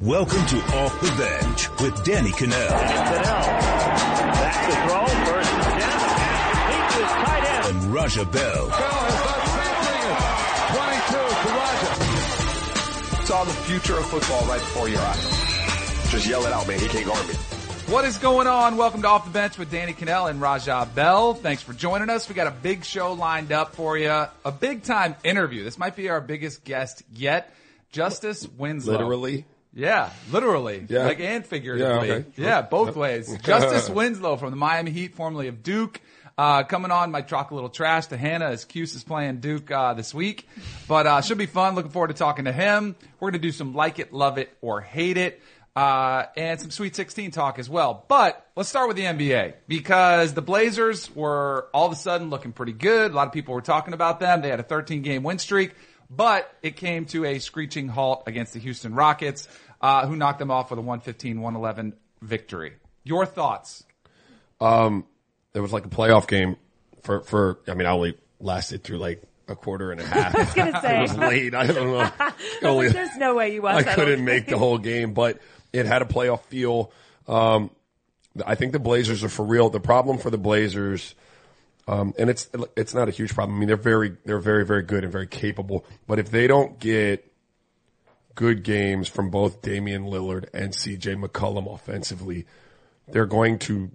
Welcome to Off the Bench with Danny Kanell. Kanell. Back to throw. First and ten. Pass to his tight end. And Raja Bell. Bell has done 22 to Raja. Saw the future of football right before your eyes. Just yell it out, man. He can't guard me. What is going on? Welcome to Off the Bench with Danny Kanell and Raja Bell. Thanks for joining us. We got a big show lined up for you. A big time interview. This might be our biggest guest yet. Justice Winslow. Literally? Yeah, literally. Yeah. Like and figuratively. Yeah, okay. Yeah, both ways. Justice Winslow from the Miami Heat, formerly of Duke. Uh, coming on, might talk a little trash to Hannah as Cuse is playing Duke, uh, this week. But, uh, should be fun. Looking forward to talking to him. We're gonna do some like it, love it, or hate it. Uh, and some Sweet 16 talk as well. But let's start with the NBA because the Blazers were all of a sudden looking pretty good. A lot of people were talking about them. They had a 13 game win streak, but it came to a screeching halt against the Houston Rockets, uh, who knocked them off with a 115-111 victory. Your thoughts? It was like a playoff game for, for, I mean, I only lasted through like a quarter and a half. I was gonna say. it was late. I don't know. I Only- like, There's no way you watched I that. couldn't make the whole game, but it had a playoff feel. Um, I think the Blazers are for real. The problem for the Blazers, um, and it's it's not a huge problem. I mean, they're very they're very very good and very capable. But if they don't get good games from both Damian Lillard and C.J. McCollum offensively, they're going to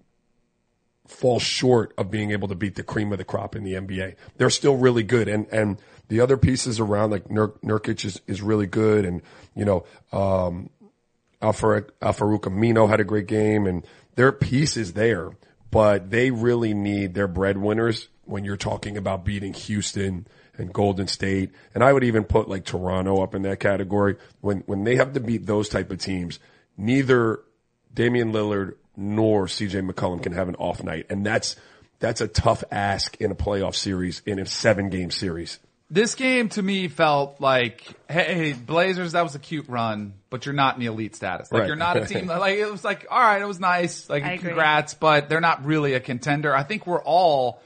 fall short of being able to beat the cream of the crop in the NBA. They're still really good, and and the other pieces around like Nur- Nurkic is is really good, and you know um, Alfar Al-Farouq Aminu had a great game, and their piece is there, but they really need their breadwinners when you're talking about beating Houston and Golden State, and I would even put like Toronto up in that category. When when they have to beat those type of teams, neither Damian Lillard nor CJ McCollum can have an off night. And that's, that's a tough ask in a playoff series, in a seven game series. This game to me felt like, hey, Blazers, that was a cute run, but you're not in the elite status. Like Right. you're not a team that, like, it was like, all right, it was nice. Like, I agree. congrats, but they're not really a contender. I think we're all,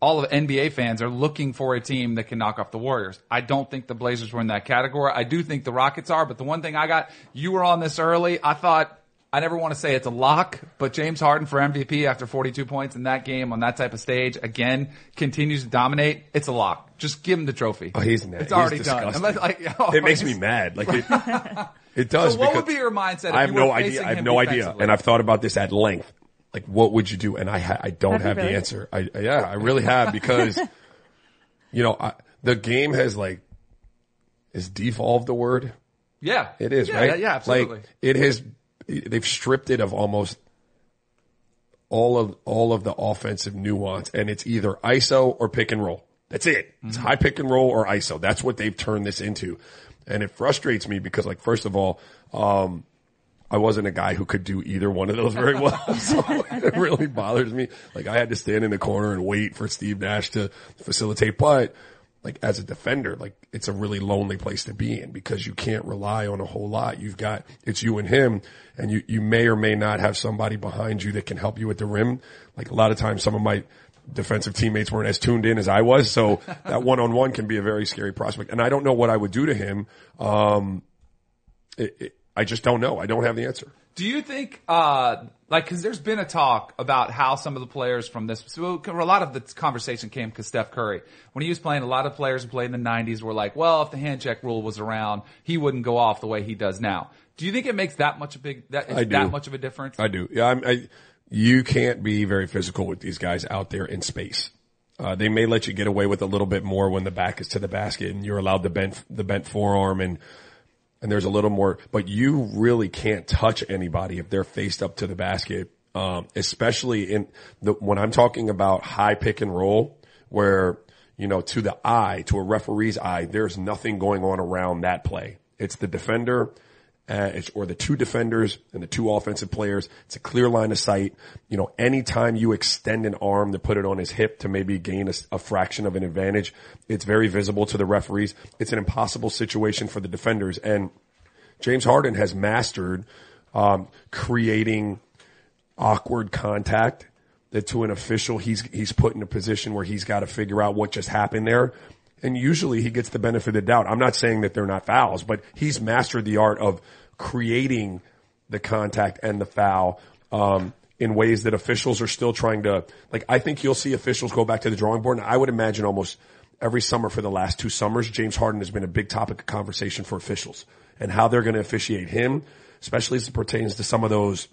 all of NBA fans are looking for a team that can knock off the Warriors. I don't think the Blazers were in that category. I do think the Rockets are, but the one thing I got, you were on this early. I thought, I never want to say it's a lock, but James Harden for MVP after 42 points in that game on that type of stage again continues to dominate. It's a lock. Just give him the trophy. Oh, he's mad. It's He's already done. Unless, like, oh, it makes me mad. Like it, it does. So what would be your mindset? If I have no idea. I have no idea. And I've thought about this at length. Like, what would you do? And I, ha- I don't Have have really? the answer. I, yeah, I really have because, you know, I, the game has like, is devolved the word? yeah, It is, yeah, right? Yeah, absolutely. Like it has, they've stripped it of almost all of, all of the offensive nuance and it's either ISO or pick and roll. That's it. It's Mm-hmm. high pick and roll or ISO. That's what they've turned this into. And it frustrates me because like, first of all, um, I wasn't a guy who could do either one of those very well. so it really bothers me. Like I had to stand in the corner and wait for Steve Nash to facilitate. But like as a defender, like it's a really lonely place to be in because you can't rely on a whole lot. You've got, it's you and him and you, you may or may not have somebody behind you that can help you at the rim. Like a lot of times some of my defensive teammates weren't as tuned in as I was. So that one on one can be a very scary prospect. And I don't know what I would do to him. Um, it, it, I just don't know. I don't have the answer. Do you think, uh, like, cause there's been a talk about how some of the players from this, so a lot of the conversation came because Steph Curry, when he was playing, a lot of players who played in the 90s were like, well, if the hand check rule was around, he wouldn't go off the way he does now. Do you think it makes that much a big, that, that much of a difference? I do. Yeah, I'm, I, you can't be very physical with these guys out there in space. Uh, they may let you get away with a little bit more when the back is to the basket and you're allowed the bent, the bent forearm and, and there's a little more, but you really can't touch anybody if they're faced up to the basket. Um, especially in the, when I'm talking about high pick and roll where, you know, to the eye, to a referee's eye, there's nothing going on around that play. It's the defender, uh, or the two defenders and the two offensive players. It's a clear line of sight. You know, anytime you extend an arm to put it on his hip to maybe gain a, a fraction of an advantage, it's very visible to the referees. It's an impossible situation for the defenders. And James Harden has mastered, um, creating awkward contact that to an official he's he's put in a position where he's got to figure out what just happened there. And usually he gets the benefit of the doubt. I'm not saying that they're not fouls, but he's mastered the art of creating the contact and the foul um, in ways that officials are still trying to like. I think you'll see officials go back to the drawing board, and I would imagine almost every summer for the last two summers, James Harden has been a big topic of conversation for officials and how they're going to officiate him, especially as it pertains to some of those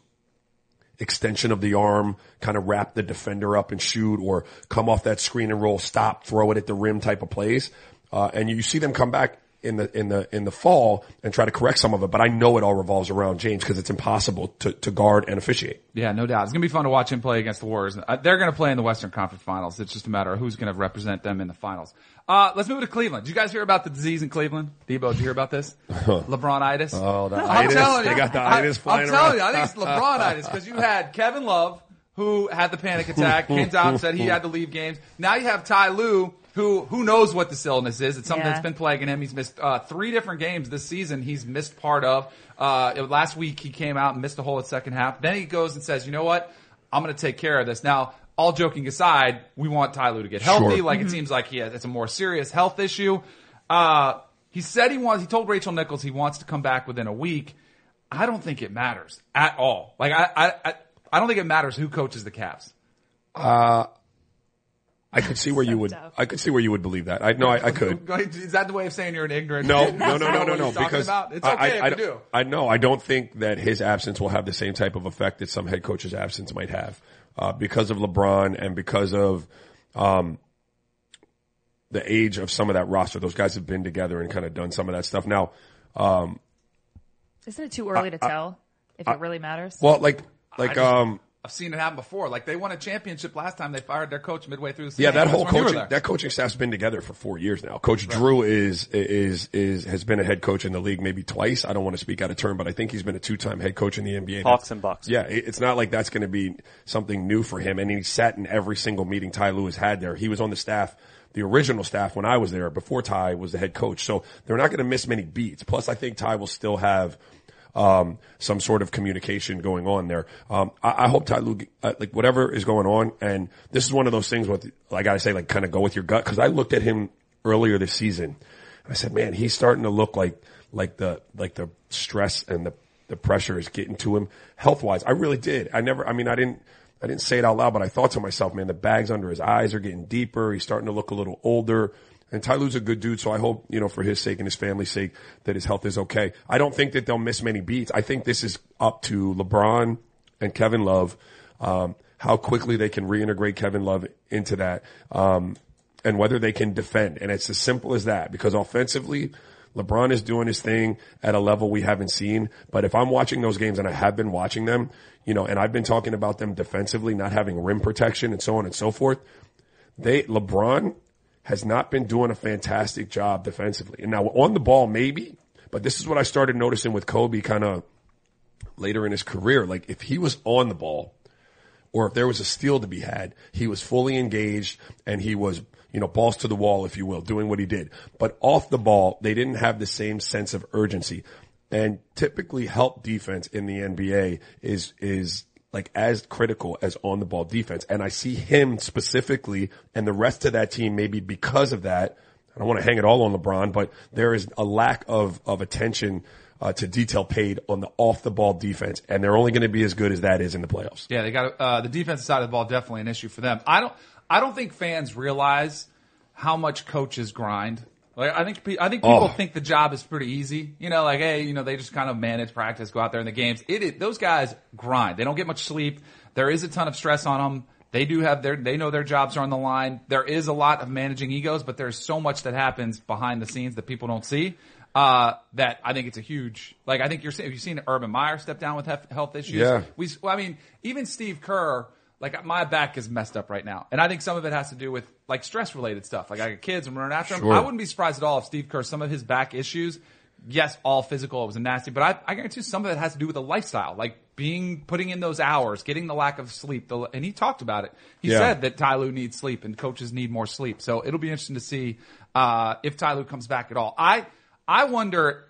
extension of the arm, kind of wrap the defender up and shoot or come off that screen and roll, stop, throw it at the rim type of plays. Uh, and you see them come back in the in the in the fall and try to correct some of it. But I know it all revolves around James because it's impossible to, to guard and officiate. Yeah, no doubt. It's gonna be fun to watch him play against the Warriors. Uh, They're gonna play in the Western Conference Finals. It's just a matter of who's gonna represent them in the finals. Uh, let's move to Cleveland. Did you guys hear about the disease in Cleveland? Debo, did you hear about this? LeBron-itis? Oh, the I'm itis. telling you. They got the I, flying I'm telling around. you, I think it's LeBron-itis because you had Kevin Love who had the panic attack, came out and said he had to leave games. Now you have Ty Lue who who knows what this illness is. It's something Yeah. that's been plaguing him. He's missed uh, three different games this season. He's missed part of. Uh, last week he came out and missed a whole second half. Then he goes and says, "You know what? I'm going to take care of this." Now, all joking aside, we want Ty Lue to get healthy. Sure. Like it seems like he has, it's a more serious health issue. Uh, he said he wants. He told Rachel Nichols he wants to come back within a week. I don't think it matters at all. Like I, I, I, I don't think it matters who coaches the Cavs. I could see where you would. tough. I could see where you would believe that. I no, I, I could. Is that the way of saying you're an ignorant? No, no, no, no, no, no. Because about? it's I- okay I, if I, you do. I know. I don't think that his absence will have the same type of effect that some head coach's absence might have, uh, because of LeBron and because of, um, the age of some of that roster. Those guys have been together and kind of done some of that stuff. Now, um, Isn't it too early to tell if it really matters? well, like, like, just- um, I've seen it happen before. Like they won a championship last time. They fired their coach midway through the season. Yeah, that whole when you were coaching that coaching staff's been together for four years now. Coach Drew is is is has been a head coach in the league maybe twice. I don't want to speak out of turn, but I think he's been a two time head coach in the NBA. Hawks and Bucks. Yeah, it's not like that's going to be something new for him. And he sat in every single meeting Ty Lue has had there. He was on the staff, the original staff when I was there before Ty was the head coach. So they're not going to miss many beats. Plus, I think Ty will still have um, some sort of communication going on there. Um, I, I hope Ty Lue, uh, like whatever is going on, and this is one of those things with, I gotta say, like kind of go with your gut, cause I looked at him earlier this season. I said, man, he's starting to look like, like the, like the stress and the, the pressure is getting to him health wise. I really did. I never, I mean, I didn't, I didn't say it out loud, but I thought to myself, man, the bags under his eyes are getting deeper. He's starting to look a little older. And Ty Lue's a good dude, so I hope, you know, for his sake and his family's sake that his health is okay. I don't think that they'll miss many beats. I think this is up to LeBron and Kevin Love, um, how quickly they can reintegrate Kevin Love into that, um, and whether they can defend. And it's as simple as that because offensively, LeBron is doing his thing at a level we haven't seen. But if I'm watching those games and I have been watching them, you know, and I've been talking about them defensively, not having rim protection and so on and so forth, they, LeBron has not been doing a fantastic job defensively. And now on the ball, maybe, but this is what I started noticing with Kobe kind of later in his career. Like if he was on the ball or if there was a steal to be had, he was fully engaged and he was, you know, balls to the wall, if you will, doing what he did. But off the ball, they didn't have the same sense of urgency. And typically help defense in the NBA is, is like as critical as on the ball defense. And I see him specifically and the rest of that team maybe because of that. I don't want to hang it all on LeBron, but there is a lack of, of attention uh, to detail paid on the off the ball defense. And they're only going to be as good as that is in the playoffs. Yeah, they got uh, the defensive side of the ball definitely an issue for them. I don't I don't think fans realize how much coaches grind. Like I think I think people Oh. think the job is pretty easy. You know, like hey, you know, they just kind of manage practice, go out there in the games. It is, those guys grind. They don't get much sleep. There is a ton of stress on them. They do have their they know their jobs are on the line. There is a lot of managing egos, but there's so much that happens behind the scenes that people don't see. Uh, that I think it's a huge, like, I think you're seeing, have you seen Urban Meyer step down with health issues? Yeah. We, well, I mean, even Steve Kerr, like my back is messed up right now, and I think some of it has to do with like stress related stuff. Like I got kids, I'm running after them. Sure. I wouldn't be surprised at all if Steve Kerr, some of his back issues, yes, all physical, it was nasty, but I, I guarantee some of it has to do with the lifestyle, like being putting in those hours, getting the lack of sleep. The, and he talked about it. He Yeah. said that Ty Lue needs sleep and coaches need more sleep. So it'll be interesting to see uh, if Ty Lue comes back at all. I I wonder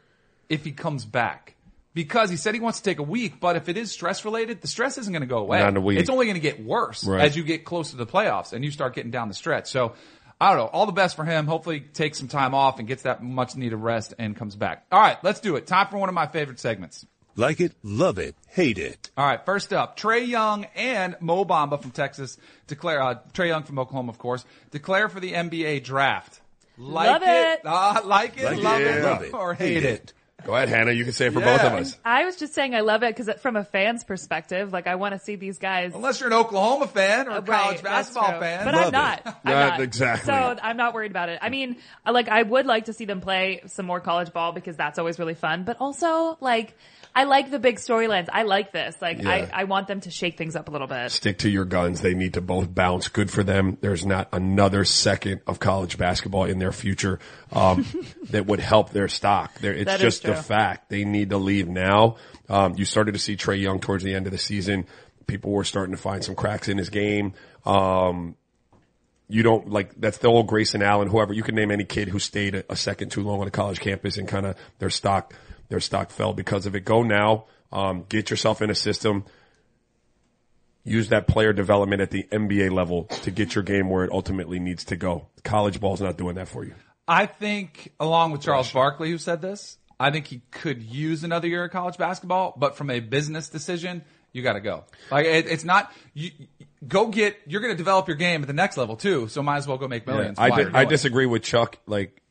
if he comes back. Because he said he wants to take a week, but if it is stress related, the stress isn't going to go away. Not a week. It's only going to get worse Right. as you get closer to the playoffs and you start getting down the stretch. So I don't know. All the best for him. Hopefully takes some time off and gets that much needed rest and comes back. All right, let's do it. Time for one of my favorite segments. Like it, love it, hate it. All right, first up, Trae Young and Mo Bamba from Texas declare, uh, Trae Young from Oklahoma, of course, declare for the NBA draft. Like Love it. Uh, like it, Like it, love, it, love it, or hate hate it. It. Go ahead, Hannah. You can say it for Yeah. both of us. I was just saying I love it because from a fan's perspective, like I want to see these guys. Unless you're an Oklahoma fan or a college right, basketball fan. But Love I'm it. not. I'm Yeah, not. exactly. So I'm not worried about it. I mean, like I would like to see them play some more college ball because that's always really fun. But also, like, I like the big storylines. I like this. Like, Yeah. I, I want them to shake things up a little bit. Stick to your guns. They need to both bounce. Good for them. There's not another second of college basketball in their future um, that would help their stock. There, it's That just the fact. They need to leave now. Um, you started to see Trae Young towards the end of the season. People were starting to find some cracks in his game. Um, you don't like that's the old Grayson Allen, whoever you can name any kid who stayed a, a second too long on a college campus and kind of their stock their stock fell because of it. Go now, um, get yourself in a system. Use that player development at the NBA level to get your game where it ultimately needs to go. College ball's not doing that for you. I think, along with Charles Barkley, who said this, I think he could use another year of college basketball, but from a business decision, you got to go. Like it, it's not you go get. You're going to develop your game at the next level too, so might as well go make millions. I, di- I disagree with Chuck, like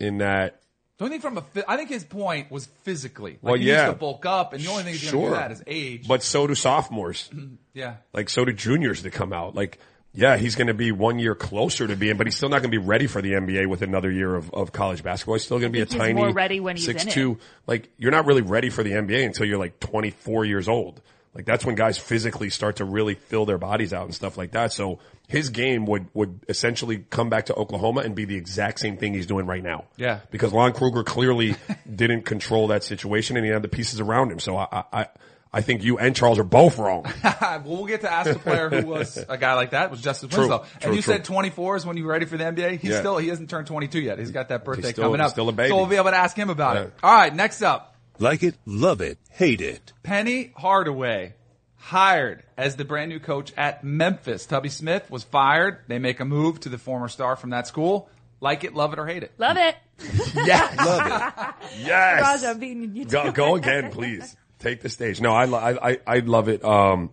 in that The only thing from a, phy- I think his point was physically. Like Well, he yeah. needs to bulk up, and the only thing he's going to sure, do that is age. but so do sophomores. yeah, Like so do juniors that come out. Like, yeah, he's going to be one year closer to being, but he's still not going to be ready for the NBA with another year of, of college basketball. He's still going to be a he's tiny more ready when he's in six it. two. Like, you're not really ready for the NBA until you're like 24 years old. Like that's when guys physically start to really fill their bodies out and stuff like that. So his game would, would essentially come back to Oklahoma and be the exact same thing he's doing right now. Yeah. Because Lon Kruger clearly didn't control that situation and he had the pieces around him. So I, I, I think you and Charles are both wrong. well, we'll get to ask the player who was a guy like that was Justice True, Winslow. true, and you true. said 24 is when you were ready for the NBA. He's Yeah. still he hasn't turned 22 yet. He's got that birthday still- coming he's up. still a baby. So we'll be able to ask him about it. All right, next up, Like it, love it, hate it. Penny Hardaway hired as the brand new coach at Memphis. Tubby Smith was fired. They make a move to the former star from that school. Like it, love it, or hate it. Love it. Yes. Love it. Yes. Raj, I'm beating you. go, go again, please. Take the stage. No, I, I, I, I love it. Um,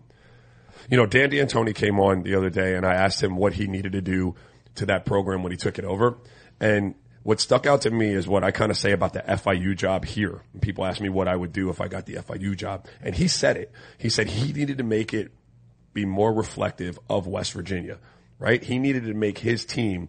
you know, Dan D'Antoni came on the other day and I asked him what he needed to do to that program when he took it over. And what stuck out to me is what I kind of say about the FIU job here. People ask me what I would do if I got the FIU job. And he said it. He said he needed to make it be more reflective of West Virginia, right? He needed to make his team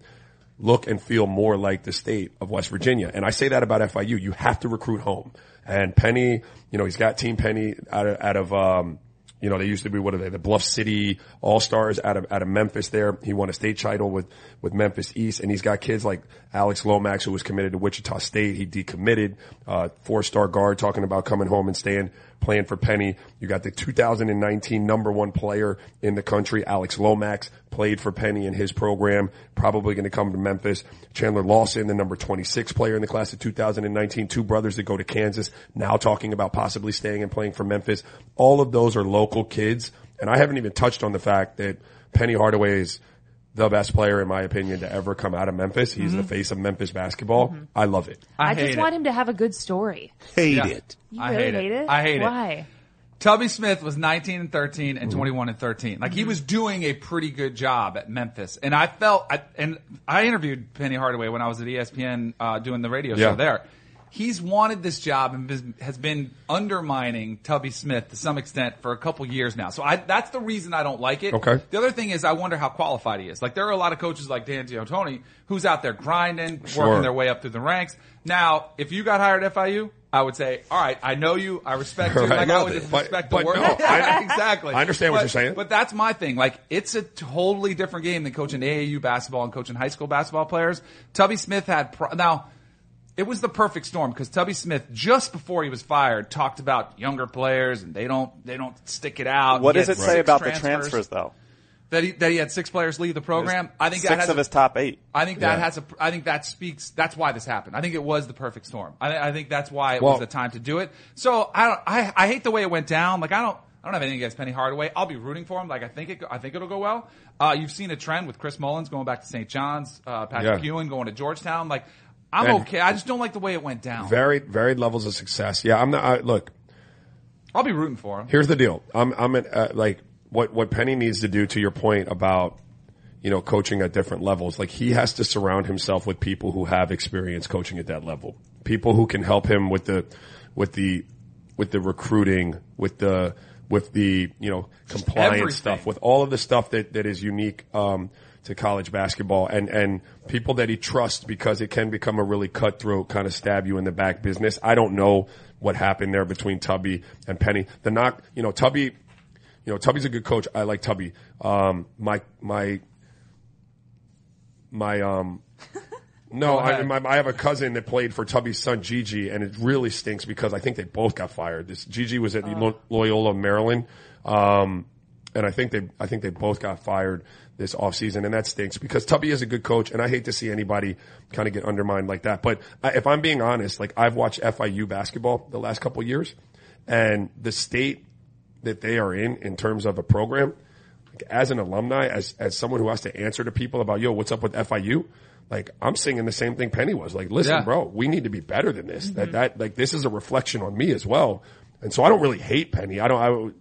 look and feel more like the state of West Virginia. And I say that about FIU. You have to recruit home. And Penny, you know, he's got Team Penny out of, out of, um, you know, they used to be, what are they? The Bluff City All-Stars out of, out of Memphis there. He won a state title with, with Memphis East. And he's got kids like Alex Lomax, who was committed to Wichita State. He decommitted, uh, four-star guard talking about coming home and staying, playing for Penny. You got the 2019 number one player in the country, Alex Lomax, played for Penny in his program, probably going to come to Memphis. Chandler Lawson, the number 26 player in the class of 2019, two brothers that go to Kansas, now talking about possibly staying and playing for Memphis. All of those are local kids. And I haven't even touched on the fact that Penny Hardaway is the best player, in my opinion, to ever come out of Memphis. He's the mm-hmm. face of Memphis basketball. Mm-hmm. I love it. I, hate just it. want him to have a good story. Hate Yeah. it. You I really hate it. hate it. I hate it. Why? Tubby Smith was 19 and 13 and mm-hmm. 21 and 13. Like he was doing a pretty good job at Memphis. And I felt, I, and I interviewed Penny Hardaway when I was at ESPN, uh, doing the radio Yeah. show there. He's wanted this job and has been undermining Tubby Smith to some extent for a couple years now. So I, that's the reason I don't like it. Okay. The other thing is I wonder how qualified he is. Like there are a lot of coaches like Dan D'Antoni who's out there grinding, Sure. working their way up through the ranks. Now, if you got hired at FIU, I would say, all right, I know you, I respect you, Right. like I would it. But- respect but the work. no, I- exactly. I understand what you're saying. But that's my thing. Like, it's a totally different game than coaching AAU basketball and coaching high school basketball players. Tubby Smith had, pro- now, it was the perfect storm because Tubby Smith, just before he was fired, talked about younger players and they don't, they don't stick it out. What does it say six about the transfers, though? That he, that he had six players leave the program. I think that Six has of a- his top eight. I think that Yeah. has a. I think that speaks. That's why this happened. I think it was the perfect storm. I, I think that's why it Well- was the time to do it. So I don't. I, I hate the way it went down. Like I don't. I don't have anything against Penny Hardaway. I'll be rooting for him. Like I think it, I think it'll go well. Uh, you've seen a trend with Chris Mullins going back to St. John's, uh, Patrick Yeah. Ewing going to Georgetown. Like I'm And- okay. I just don't like the way it went down. Varied, varied levels of success. Yeah, I'm not. I, look, I'll be rooting for him. here's the deal. I'm, I'm at, uh, like what what Penny needs to do. To your point about you know coaching at different levels, like he has to surround himself with people who have experience coaching at that level. People who can help him with the with the with the recruiting, with the with the you know compliance stuff, with all of the stuff that that is unique. Um, to college basketball and, and people that he trusts because it can become a really cutthroat kind of stab you in the back business. I don't know what happened there between Tubby and Penny. The knock, you know, Tubby, you know, Tubby's a good coach. I like Tubby. Um, my, my, my, um, no, I, my, I have a cousin that played for Tubby's son G.G., and it really stinks because I think they both got fired. This G.G. was at Lo- Loyola, Maryland, um, and I think they, I think they both got fired this offseason, and that stinks because Tubby is a good coach, and I hate to see anybody kind of get undermined like that. But I, if I'm being honest, like I've watched FIU basketball the last couple of years, and the state that they are in in terms of a program, like as an alumni, as as someone who has to answer to people about yo, what's up with FIU? Like I'm singing the same thing Penny was. Like, listen, Yeah. bro, we need to be better than this. That mm-hmm. that like this is a reflection on me as well. And so I don't really hate Penny. I don't. I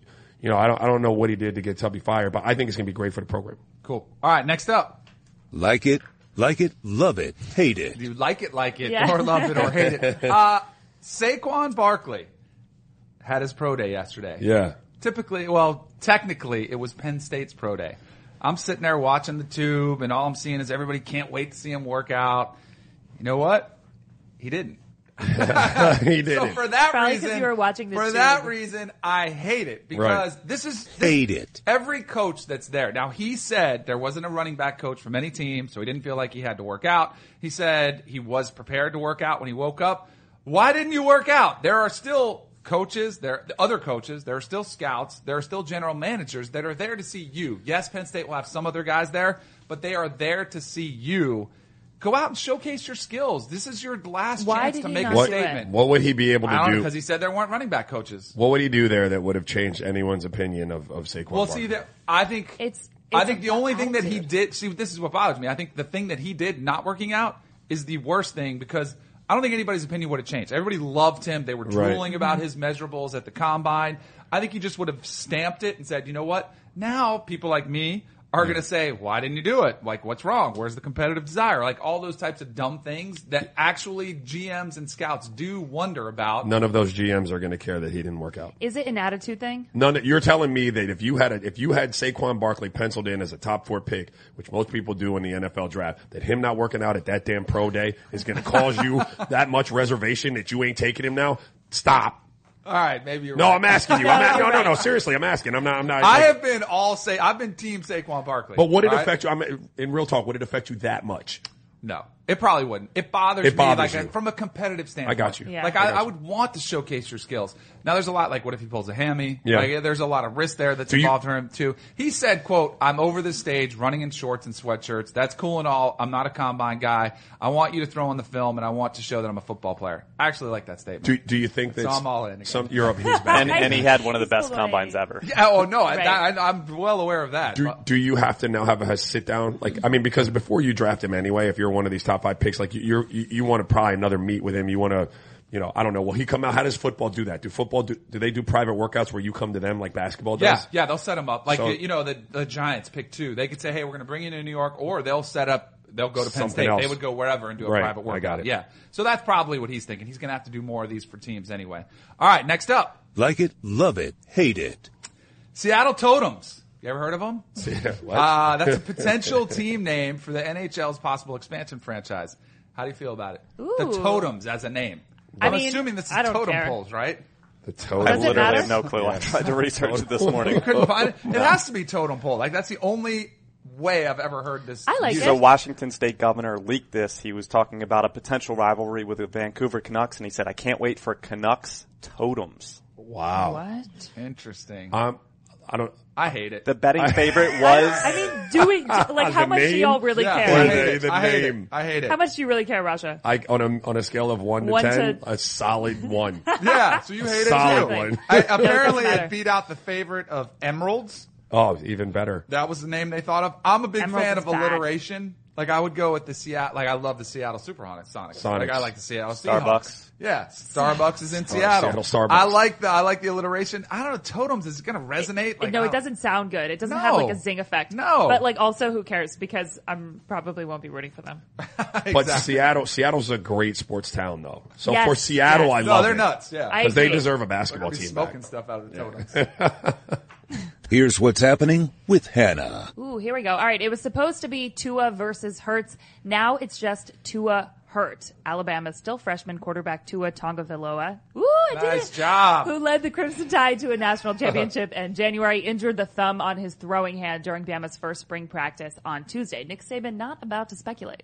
you know I don't I don't know what he did to get Tubby fired, but I think it's gonna be great for the program. Cool. All right. Next up. Like it, like it, love it, hate it. You like it, like it, Yeah. or love it, or hate it. Uh, Saquon Barkley had his pro day yesterday. Yeah. Typically, well, technically, it was Penn State's pro day. I'm sitting there watching the tube, and all I'm seeing is everybody can't wait to see him work out. You know what? He didn't. he did So for that Probably 'cause reason, you were watching the for tube. that reason, I hate it because this is this, Hate it. Every coach that's there now, he said there wasn't a running back coach from any team, so he didn't feel like he had to work out. He said he was prepared to work out when he woke up. Why didn't you work out? There are still coaches, there the other coaches, there are still scouts, there are still general managers that are there to see you. Yes, Penn State will have some other guys there, but they are there to see you. Go out and showcase your skills. This is your last Why chance did to he make not a do what, statement. what would he be able I to don't know do? because he said there weren't running back coaches. what would he do there that would have changed anyone's opinion of, of Saquon? Well, Barkley? see, that I think It's- I it's think the only thing that he attitude. did. See, this is what bothers me. I think the thing that he did not working out is the worst thing because I don't think anybody's opinion would have changed. Everybody loved him. They were Right. drooling about his measurables at the combine. I think he just would have stamped it and said, you know what? Now people like me are going to say, why didn't you do it? Like, what's wrong? Where's the competitive desire? Like all those types of dumb things that actually GMs and scouts do wonder about. None of those GMs are going to care that he didn't work out. Is it an attitude thing? None. You're telling me that if you had a, if you had Saquon Barkley penciled in as a top four pick, which most people do in the NFL draft, that him not working out at that damn pro day is going to cause you that much reservation that you ain't taking him now? Stop. All right, maybe you're No, right. I'm asking you. I'm a- no, no, no. Seriously, I'm asking. I'm not. I'm not. I like- have been all say I've been team Saquon Barkley. But would it all right? affect you? I'm in real talk. Would it affect you that much? No, it probably wouldn't. It bothers It me like you. from a competitive standpoint. I got you. Yeah. Like I I, got I you. would want to showcase your skills. Now there's a lot like what if he pulls a hammy? Yeah. Like, there's a lot of risk there that's Do you- involved for him too. He said, "quote I'm over the stage running in shorts and sweatshirts. That's cool and all. I'm not a combine guy. I want you to throw on the film and I want to show that I'm a football player." I actually like that statement. Do Do you think that So I'm all in again. some you're up his back? and, and he had one of the He's best cool combines way. ever. yeah, oh no, I, Right. that, I, I'm well aware of that. Do, do you have to now have a sit down? Like, I mean, because before you draft him anyway, if you're one of these top five picks, like you, you're, you, you want to probably another meet with him. You want to, you know, I don't know. Will he come out? How does football do that? Do football, do, do they do private workouts where you come to them like basketball does? Yeah, yeah, they'll set them up. Like So- you know, the the Giants pick two. They could say, "Hey, we're going to bring you to New York," or they'll set up. They'll go to Penn State. else. They would go wherever and do a Right, private I got it. Yeah, so that's probably what he's thinking. He's going to have to do more of these for teams anyway. All right, next up, Like it, love it, hate it. Seattle Totems. You ever heard of them? Yeah. Uh, that's a potential team name for the NHL's possible expansion franchise. How do you feel about it? The Totems as a name. I I'm mean, assuming this is totem care. poles, right? the I toe. Does it literally matter? have no clue. I tried to research it this morning. Couldn't find it. It has to be totem pole. Like that's the only way I've ever heard this. I like used. it. So Washington State governor leaked this. He was talking about a potential rivalry with the Vancouver Canucks, and he said, "I can't wait for Canucks totems." Wow. What? Interesting. Um, I don't. I hate it. The betting favorite was. I mean, doing like how The much do name? y'all really yeah, care? I Or hate the- it. the I hate name. it. I hate it. How much do you really care, Russia? I on a on a scale of one to One ten, to- a solid one. Yeah, so you hate Solid it too. one. I, apparently, matter. it beat out the favorite of Emeralds. Oh, even better. That was the name they thought of. I'm a big Emeralds fan is of bad. alliteration. Like I would go with the Seattle. Like I love the Seattle Supersonics. Sonics. Sonics. Like I like the Seattle Starbucks. Seahawks. Yeah, Starbucks is in Seattle. Seattle Starbucks. I like the I like the alliteration. I don't know. Totems is it going to resonate? Like, no, it doesn't sound good. It doesn't No. have like a zing effect. No. But like also who cares because I'm probably won't be rooting for them. But Exactly. Seattle, Seattle's a great sports town, though. So Yes, for Seattle, yes. I No, love they're it. nuts. Yeah, because they deserve a basketball be team. smoking back. stuff out of the totems. Here's what's happening with Hannah. Ooh, here we go. All right, it was supposed to be Tua versus Hurts. Now it's just Tua Hurt. Alabama's still freshman quarterback Tua Tonga Ooh, I did Nice it. job. Who led the Crimson Tide to a national championship in January injured the thumb on his throwing hand during Bama's first spring practice on Tuesday. Nick Saban not about to speculate.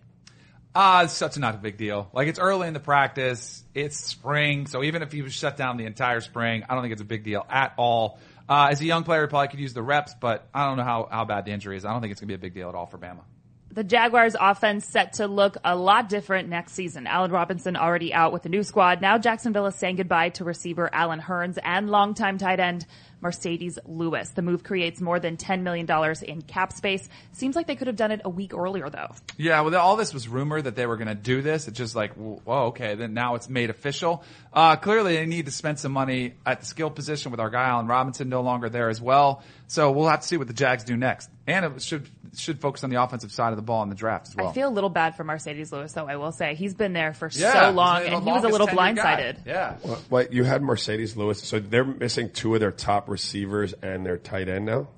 Ah, it's such a not a big deal. Like it's early in the practice. It's spring, so even if he was shut down the entire spring, I don't think it's a big deal at all. Uh, as a young player, he probably could use the reps, but I don't know how, how bad the injury is. I don't think it's gonna be a big deal at all for Bama. The Jaguars offense set to look a lot different next season. Allen Robinson already out with the new squad. Now Jacksonville is saying goodbye to receiver Allen Hurns and longtime tight end Marcedes Lewis. The move creates more than $10 million in cap space. Seems like they could have done it a week earlier though. Yeah, well, all this was rumor that they were going to do this. It's just like, whoa, okay, then now it's made official. Uh, clearly they need to spend some money at the skill position with our guy Allen Robinson no longer there as well. So we'll have to see what the Jags do next. And it should, should focus on the offensive side of the ball in the draft as well. I feel a little bad for Marcedes Lewis though, I will say. He's been there for yeah, so long and he was a little tenured guy. blindsided. Yeah. But you had Marcedes Lewis, so they're missing two of their top receivers and their tight end now.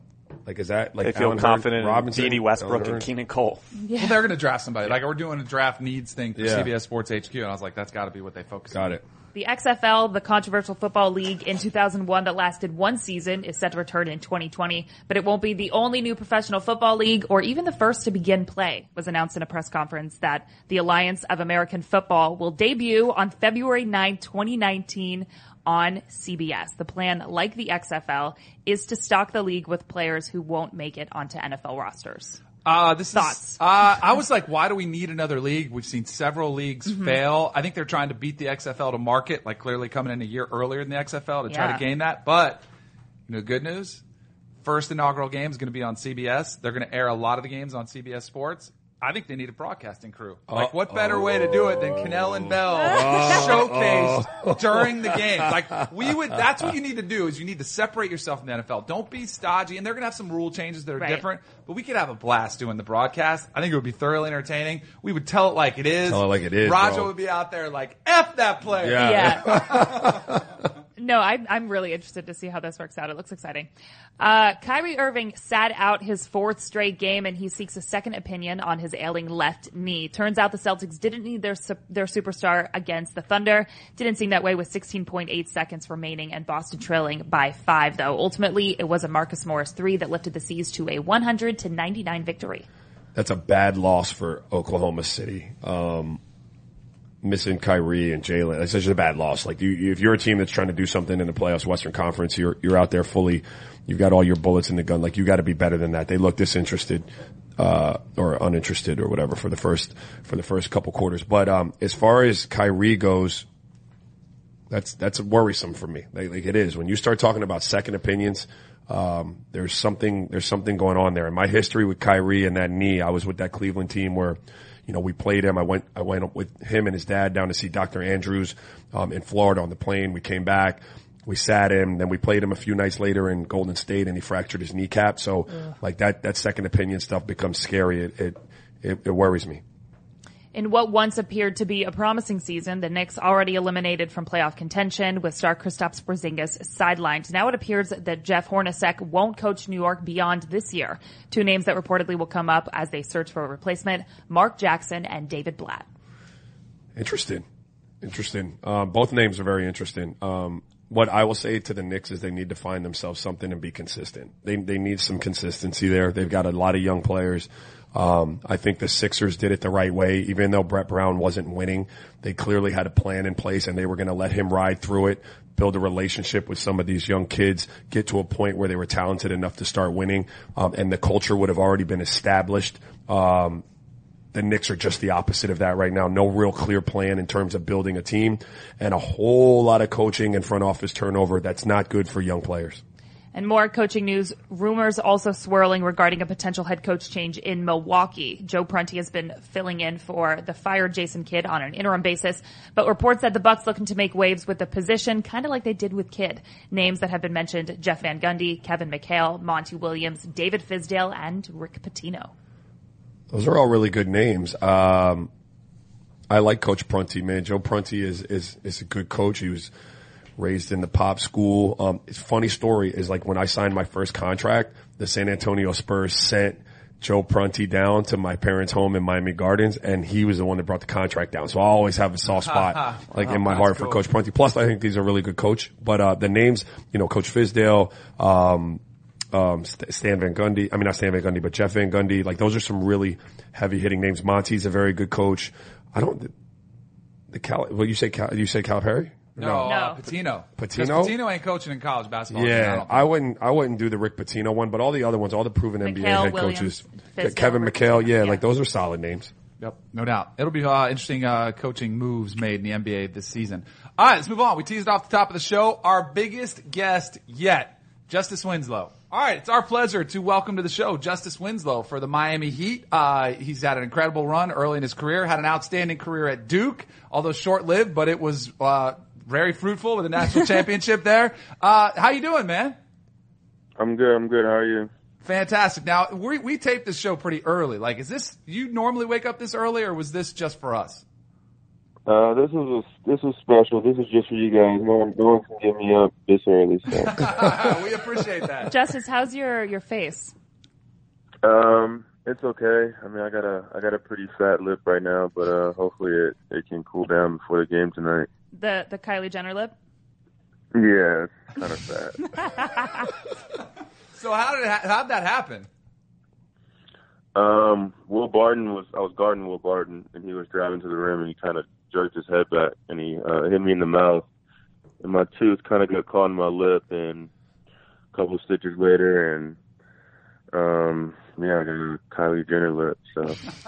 Like, is that like They feel Allen Hurns, confident Robinson, in Dede Westbrook Allen and Keelan Cole. Well, they're going to draft somebody. Like we're doing a draft needs thing for Yeah. CBS Sports HQ, and I was like, that's got to be what they focus on. Got it. The XFL, the controversial football league in 2001 that lasted one season, is set to return in 2020, but it won't be the only new professional football league or even the first to begin play, was announced in a press conference that the Alliance of American Football will debut on February 9, 2019 on CBS. The plan, like the XFL, is to stock the league with players who won't make it onto NFL rosters. Uh, this Thoughts? Is, uh, I was like, why do we need another league? We've seen several leagues Mm-hmm. fail. I think they're trying to beat the XFL to market, like clearly coming in a year earlier than the XFL to try to gain that. But, you know, good news. First inaugural game is going to be on CBS. They're going to air a lot of the games on CBS Sports. I think they need a broadcasting crew. Like, what better way to do it than Kanell and Bell oh. showcase oh. during the game? Like, we would, that's what you need to do is you need to separate yourself from the NFL. Don't be stodgy. And they're going to have some rule changes that are Right. different, but we could have a blast doing the broadcast. I think it would be thoroughly entertaining. We would tell it like it is. Tell it like it is, Raja bro. would be out there like, F that player. Yeah. Yeah. no, I, I'm really interested to see how this works out. It looks exciting. Uh, Kyrie Irving sat out his fourth straight game and he seeks a second opinion on his ailing left knee. Turns out the Celtics didn't need their, their superstar against the Thunder. Didn't seem that way with 16.8 seconds remaining and Boston trailing by five though. Ultimately, it was a Marcus Morris three that lifted the C's to a 100 to 99 victory. That's a bad loss for Oklahoma City. Um, missing Kyrie and Jaylen. That's just a bad loss. Like you- if you're a team that's trying to do something in the playoffs, Western Conference, you're you're out there fully. You've got all your bullets in the gun. Like you got to be better than that. They look disinterested, uh, or uninterested or whatever for the first for the first couple quarters. But um, as far as Kyrie goes, that's that's worrisome for me. Like, like it is when you start talking about second opinions. Um, there's something there's something going on there. In my history with Kyrie and that knee, I was with that Cleveland team where, you know, we played him. I went I went with him and his dad down to see Dr. Andrews um, in Florida on the plane. We came back. We sat him, then we played him a few nights later in Golden State, and he fractured his kneecap. So, like that, that second opinion stuff becomes scary. It, it, it, it worries me. In what once appeared to be a promising season, the Knicks already eliminated from playoff contention with star Kristaps Porzingis sidelined. Now it appears that Jeff Hornacek won't coach New York beyond this year. Two names that reportedly will come up as they search for a replacement, Mark Jackson and David Blatt. Interesting. Interesting. Um, both names are very interesting. Um, what I will say to the Knicks is they need to find themselves something and be consistent. They they need some consistency there. They've got a lot of young players. Um, I think the Sixers did it the right way, even though Brett Brown wasn't winning. They clearly had a plan in place and they were going to let him ride through it, build a relationship with some of these young kids, get to a point where they were talented enough to start winning, um, and the culture would have already been established. Um, the Knicks are just the opposite of that right now. No real clear plan in terms of building a team and a whole lot of coaching and front office turnover that's not good for young players. And more coaching news. Rumors also swirling regarding a potential head coach change in Milwaukee. Joe Prunty has been filling in for the fired Jason Kidd on an interim basis, but reports said the Bucks looking to make waves with the position, kind of like they did with Kidd. Names that have been mentioned: Jeff Van Gundy, Kevin McHale, Monty Williams, David Fizdale, and Rick Pitino. Those are all really good names. Um, I like Coach Prunty, man. Joe Prunty is, is, is a good coach. He was raised in the pop school. Um, it's funny story is like when I signed my first contract, the San Antonio Spurs sent Joe Prunty down to my parents' home in Miami Gardens, and he was the one that brought the contract down. So I always have a soft spot, like in my heart for. Coach Prunty. Plus, I think he's a really good coach. But uh, the names, you know, Coach Fizdale, um, um, Stan Van Gundy. I mean, not Stan Van Gundy, but Jeff Van Gundy. Like those are some really heavy hitting names. Monty's a very good coach. I don't. The Cal. Well, you say Cal, you say Calipari? No, No. Uh, Pitino. 'Cause Pitino? Pitino ain't coaching in college basketball. Yeah, don't I wouldn't. I wouldn't do the Rick Pitino one, but all the other ones, all the proven NBA head Williams, coaches, Fizdale, Kevin McHale, yeah, yeah. like those are solid names. Yep, no doubt. It'll be uh, interesting uh, coaching moves made in the NBA this season. All right, let's move on. We teased off the top of the show our biggest guest yet, Justice Winslow. All right, it's our pleasure to welcome to the show Justice Winslow for the Miami Heat. Uh, he's had an incredible run early in his career, had an outstanding career at Duke, although short-lived, but it was uh, very fruitful with a national championship there. Uh, how you doing, man? I'm good. I'm good. How are you? Fantastic. Now we we taped this show pretty early. Like, is this you normally wake up this early, or was this just for us? Uh, this is a, this is special. This is just for you guys. No one, no one can get me up this early. So, we appreciate that. Justice, how's your your face? um, it's okay. I mean, I got a I got a pretty fat lip right now, but uh, hopefully it it can cool down before the game tonight. The the Kylie Jenner lip. Yeah, it's kind of fat. So how did ha- how'd that happen? um, Will Barton was I was guarding Will Barton, and he was driving to the rim, and he kind of jerked his head back, and he uh, hit me in the mouth, and my tooth kind of got caught in my lip, and a couple of stitches later, and um, yeah, I got a Kylie Jenner lip. So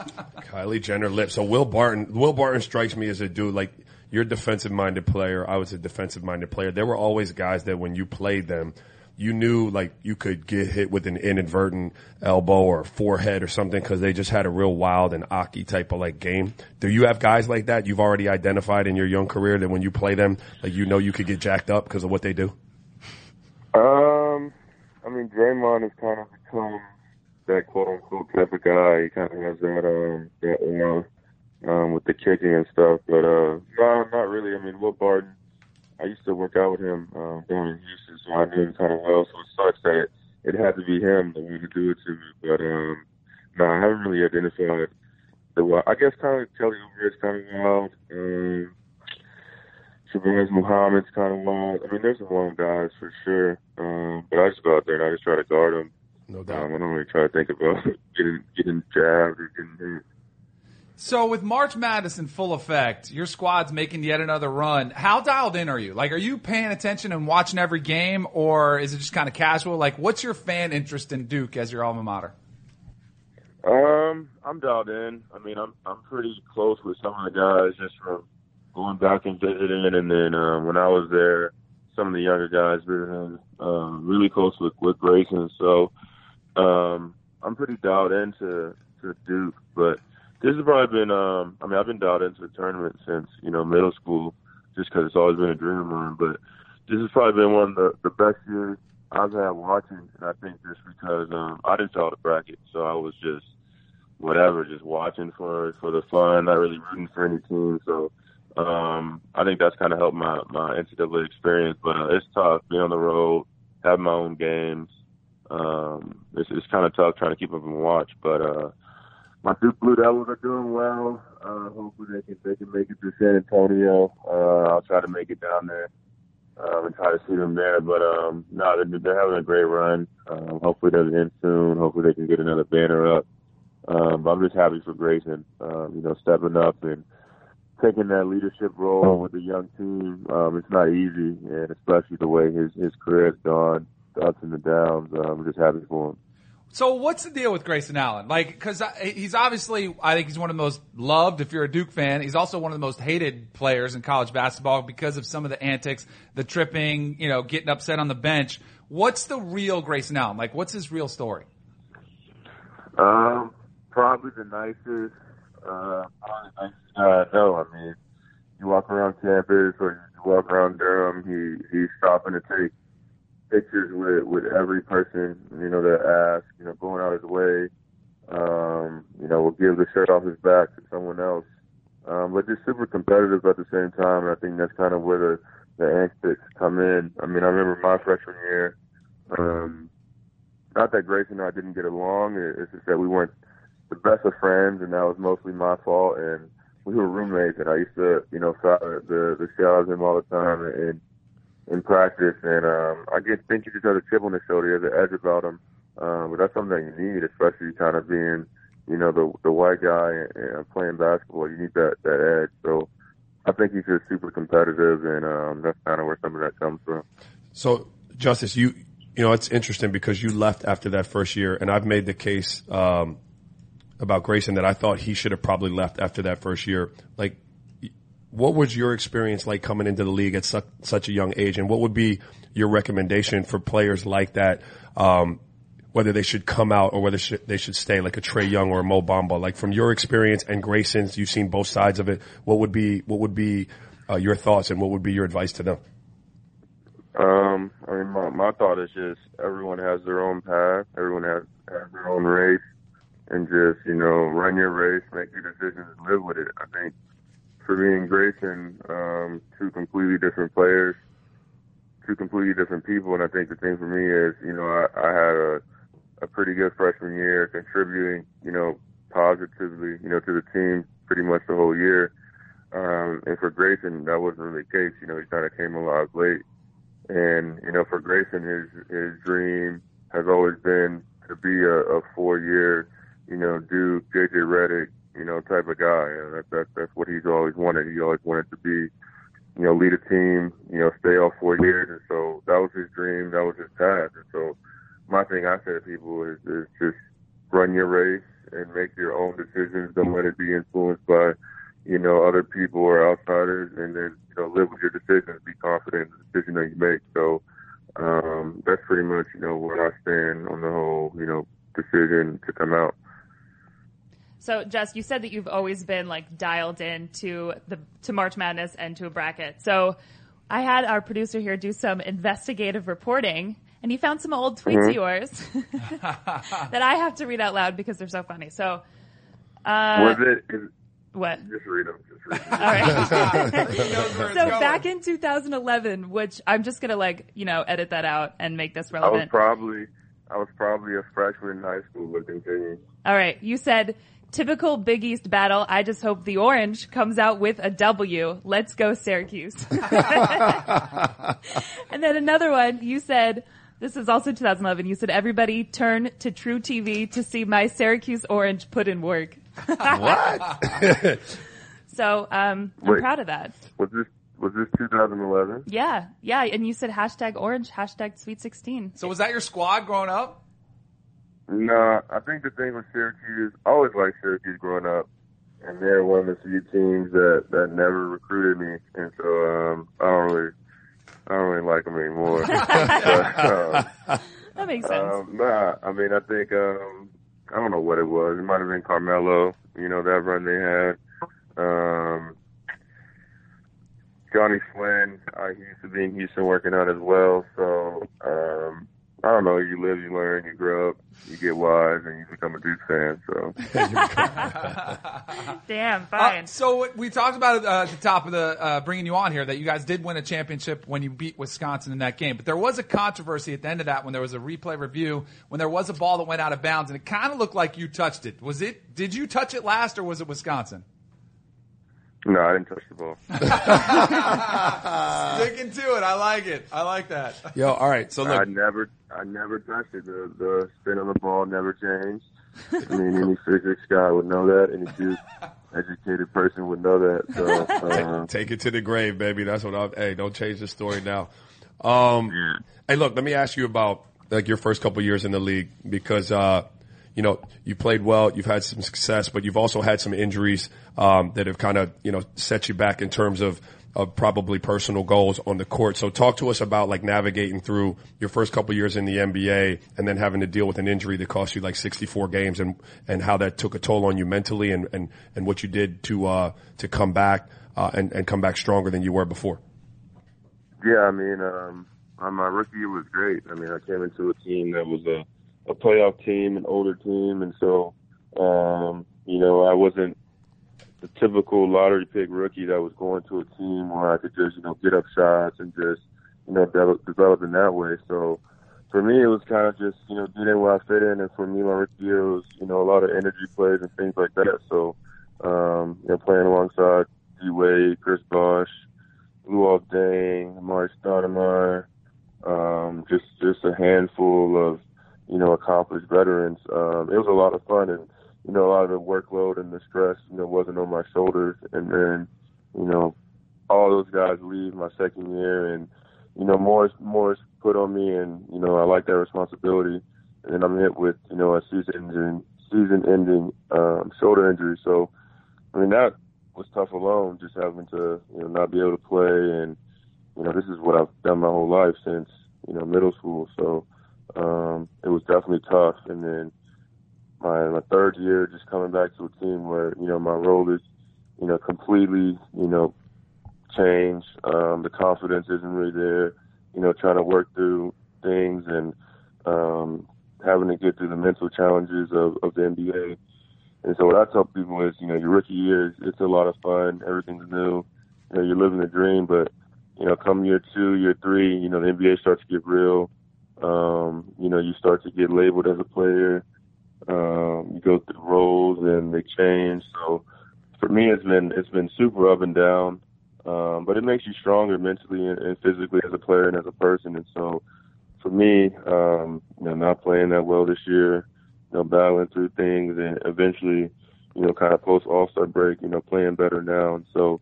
Kylie Jenner lip. So Will Barton, Will Barton strikes me as a dude like you're a defensive minded player. I was a defensive minded player. There were always guys that when you played them, you knew like you could get hit with an inadvertent elbow or forehead or something because they just had a real wild and Aki type of like game. Do you have guys like that you've already identified in your young career that when you play them, like you know you could get jacked up because of what they do? Um, I mean, Draymond has kind of become that quote unquote type of guy. He kind of has that um that aura um with the kicking and stuff. But uh, no, not really. I mean, Will Barton. I used to work out with him um, down in Houston, so I knew him kind of well. So it sucks that it, had to be him that wanted to do it to me. But um, no, I haven't really identified the wild. I guess kind of Kelly Oubre is kind of wild. Um, Shabazz Muhammad's kind of wild. I mean, there's some wild guys for sure. Um, but I just go out there and I just try to guard them. No doubt. Um, I don't really try to think about getting getting jabbed or getting hit. So with March Madness in full effect, your squad's making yet another run. How dialed in are you? Like, are you paying attention and watching every game, or is it just kind of casual? Like, what's your fan interest in Duke as your alma mater? Um, I'm dialed in. I mean, I'm I'm pretty close with some of the guys just from going back and visiting, and then um, when I was there, some of the younger guys were um, really close with with Grayson. So um, I'm pretty dialed into to Duke, but this has probably been. Um, I mean, I've been dialed into the tournament since you know middle school, just because it's always been a dream of mine. But this has probably been one of the, the best years I've had watching, and I think just because um, I didn't tell the bracket, so I was just whatever, just watching for for the fun, not really rooting for any team. So um, I think that's kind of helped my my NCAA experience. But uh, it's tough being on the road, having my own games. Um, it's it's kind of tough trying to keep up and watch, but. uh my Duke Blue Devils are doing well. Uh, hopefully they can they can make it to San Antonio. Uh, I'll try to make it down there. um, and try to see them there. But um, no, they're, they're having a great run. Um, hopefully they'll end soon. Hopefully they can get another banner up. Um, but I'm just happy for Grayson, um, you know, stepping up and taking that leadership role with the young team. Um, it's not easy, and especially the way his his career has gone, the ups and the downs. Um, I'm just happy for him. So what's the deal with Grayson Allen? Like, because he's obviously, I think he's one of the most loved. If you're a Duke fan, he's also one of the most hated players in college basketball because of some of the antics, the tripping, you know, getting upset on the bench. What's the real Grayson Allen? Like, what's his real story? Um, probably the nicest. Uh, probably the nicest guy I know. I mean, you walk around campus or you walk around Durham, he he's stopping to take pictures with with every person you know that asks, you know, going out his way. Um, you know, will give the shirt off his back to someone else. Um, but just super competitive at the same time, and I think that's kind of where the the antics come in. I mean, I remember my freshman year. Um, not that Grace and I didn't get along. It's just that we weren't the best of friends, and that was mostly my fault. And we were roommates, and I used to, you know, the the shit out him all the time, and in practice, and um, I get think you just have a chip on the shoulder, you have the edge about him. Um, but that's something that you need, especially kind of being, you know, the the white guy and, and playing basketball. You need that that edge. So I think he's just super competitive, and um, that's kind of where some of that comes from. So, Justice, you you know, it's interesting because you left after that first year, and I've made the case um, about Grayson that I thought he should have probably left after that first year. Like what was your experience like coming into the league at su- such a young age, and what would be your recommendation for players like that? Um, whether they should come out or whether sh- they should stay, like a Trae Young or a Mo Bamba. Like from your experience and Grayson's, you've seen both sides of it. What would be what would be uh, your thoughts and what would be your advice to them? Um, I mean, my, my thought is just everyone has their own path. Everyone has, has their own race, and just you know, run your race, make your decisions, live with it. I think for me and Grayson, um, two completely different players, two completely different people. And I think the thing for me is, you know, I, I had a, a pretty good freshman year contributing, you know, positively, you know, to the team pretty much the whole year. Um, and for Grayson, that wasn't really the case. You know, he kind of came alive late. And, you know, for Grayson, his, his dream has always been to be a, a four year, you know, Duke, JJ Redick, you know, type of guy. And that, that, that's what he's always wanted. He always wanted to be, you know, lead a team, you know, stay all four years. And so that was his dream. That was his path. And so my thing I say to people is, is just run your race and make your own decisions. Don't let it be influenced by, you know, other people or outsiders. And then, you know, live with your decisions. Be confident in the decision that you make. So um, that's pretty much, you know, where I stand on the whole, you know, decision to come out. So, Jess, you said that you've always been like dialed in to the to March Madness and to a bracket. So, I had our producer here do some investigative reporting, and he found some old tweets of yours that I have to read out loud because they're so funny. So, uh, Was it? Is, what? just read them. Just read them. All right. He knows where it's so back in 2011, which I'm just gonna like you know edit that out and make this relevant. I was probably I was probably a freshman in high school, but continue. All right, you said typical Big East battle. I just hope the orange comes out with a W. Let's go Syracuse. and then another one, you said. This is also 2011. You said everybody turn to truTV to see my Syracuse Orange put in work. What? So um, I'm Wait. proud of that. Was this was this 2011? Yeah, yeah. And you said hashtag Orange, hashtag Sweet 16. So was that your squad growing up? No, I think the thing with Syracuse, I always liked Syracuse growing up, and they're one of the few teams that that never recruited me, and so um, I don't really, I don't really like them anymore. but, um, That makes sense. um, nah, I mean, I think um, I don't know what it was. It might have been Carmelo. You know that run they had. Um, Jonny Flynn, uh, he used to be in Houston working out as well. So um, I don't know. You live, you learn, you grow up, you get wise, and you become a Duke fan. So Damn, Uh, fine. so we talked about it uh, at the top of the uh, bringing you on here that you guys did win a championship when you beat Wisconsin in that game. But there was a controversy at the end of that when there was a replay review when there was a ball that went out of bounds and it kind of looked like you touched it. Was it? Did you touch it last or was it Wisconsin? No, I didn't touch the ball. Sticking to it. I like it. I like that. Yo, all right. So look. I never, I never touched it. The, the spin on the ball never changed. I mean, any physics guy would know that. Any good educated person would know that. So, uh, take it to the grave, baby. That's what I'm. Hey, don't change the story now. Um, Hey, look, let me ask you about like your first couple years in the league because uh, you know you played well, you've had some success, but you've also had some injuries um, that have kind of you know set you back in terms of of probably personal goals on the court. So talk to us about like navigating through your first couple years in the NBA and then having to deal with an injury that cost you like 64 games and, and how that took a toll on you mentally and, and, and what you did to, uh, to come back, uh, and, and come back stronger than you were before. yeah, I mean, um, my rookie year was great. I mean, I came into a team that was a, a playoff team, an older team, and so, um, you know, I wasn't the typical lottery pick rookie that was going to a team where I could just, you know, get up shots and just, you know, develop, develop in that way. So for me, it was kind of just, you know, get in where I fit in. And for me, my rookie year was, you know, a lot of energy plays and things like that. So, um, you know, playing alongside D Wade, Chris Bosh, Luol Deng, Amar'e Stoudemire, um, just, just a handful of, you know, accomplished veterans. Um, it was a lot of fun and, you know, a lot of the workload and the stress, you know, wasn't on my shoulders. And then, you know, all those guys leave my second year and, you know, more is, more is put on me and, you know, I like that responsibility. And then I'm hit with, you know, a season ending, season ending, um, shoulder injury. So, I mean, that was tough alone, just having to, you know, not be able to play. And, you know, this is what I've done my whole life since, you know, middle school. So, um, it was definitely tough. And then, my my third year just coming back to a team where you know my role is you know completely you know changed um the confidence isn't really there you know trying to work through things and um having to get through the mental challenges of of the NBA and so what I tell people is you know your rookie year is it's a lot of fun everything's new you know you're living the dream but you know come year 2 year 3 you know the NBA starts to get real um you know you start to get labeled as a player um, you go through roles and they change. So for me, it's been it's been super up and down, um, but it makes you stronger mentally and, and physically as a player and as a person. And so for me, um, you know, not playing that well this year, you know, battling through things, and eventually, you know, kind of post All Star break, you know, playing better now. And so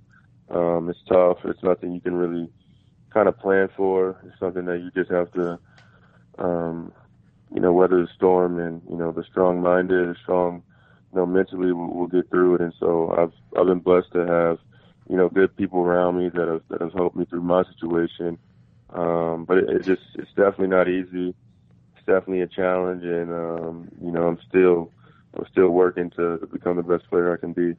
um, it's tough. It's nothing you can really kind of plan for. It's something that you just have to. Um, you know, weather the storm and, you know, the strong minded, the strong, you know, mentally will, will get through it. And so I've, I've been blessed to have, you know, good people around me that have, that have helped me through my situation. Um, but it, it just, it's definitely not easy. It's definitely a challenge. And, um, you know, I'm still, I'm still working to, to become the best player I can be.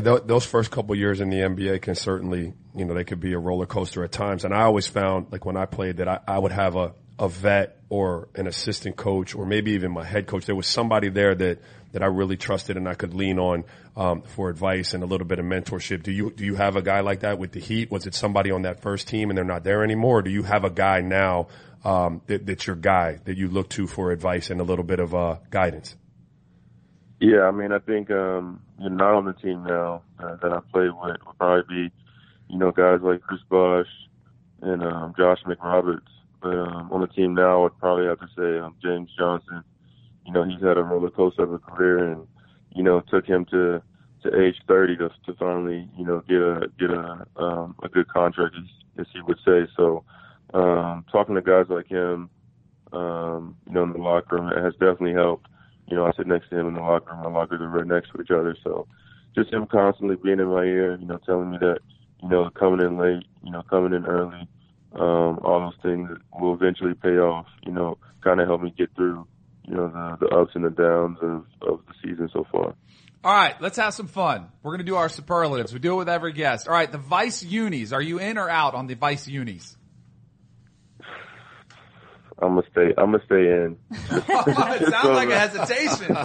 Yeah, th- those first couple years in the NBA can certainly, you know, they could be a roller coaster at times. And I always found, like when I played, that I, I would have a, a vet or an assistant coach or maybe even my head coach. There was somebody there that, that I really trusted and I could lean on, um, for advice and a little bit of mentorship. Do you, do you have a guy like that with the Heat? Was it somebody on that first team and they're not there anymore? Or do you have a guy now, um, that, that's your guy that you look to for advice and a little bit of, uh, guidance? Yeah, I mean, I think um, you're not on the team now uh, that I played with would probably be, you know, guys like Chris Bosh and um, Josh McRoberts. But um, on the team now, I'd probably have to say um, James Johnson. You know, he's had a roller coaster of a career, and you know, took him to to age 30 to to finally, you know, get a get a um, a good contract, as, as he would say. So, um, talking to guys like him, um, you know, in the locker room, has definitely helped you know, I sit next to him in the locker room. My lockers are right next to each other. So just him constantly being in my ear, you know, telling me that, you know, coming in late, you know, coming in early, um, all those things will eventually pay off, you know, kind of help me get through, you know, the, the ups and the downs of, of the season so far. All right, let's have some fun. We're going to do our superlatives. We do it with every guest. All right, the Vice Unis. Are you in or out on the Vice Unis? I'm gonna stay. I'm gonna stay in. it sounds like a hesitation.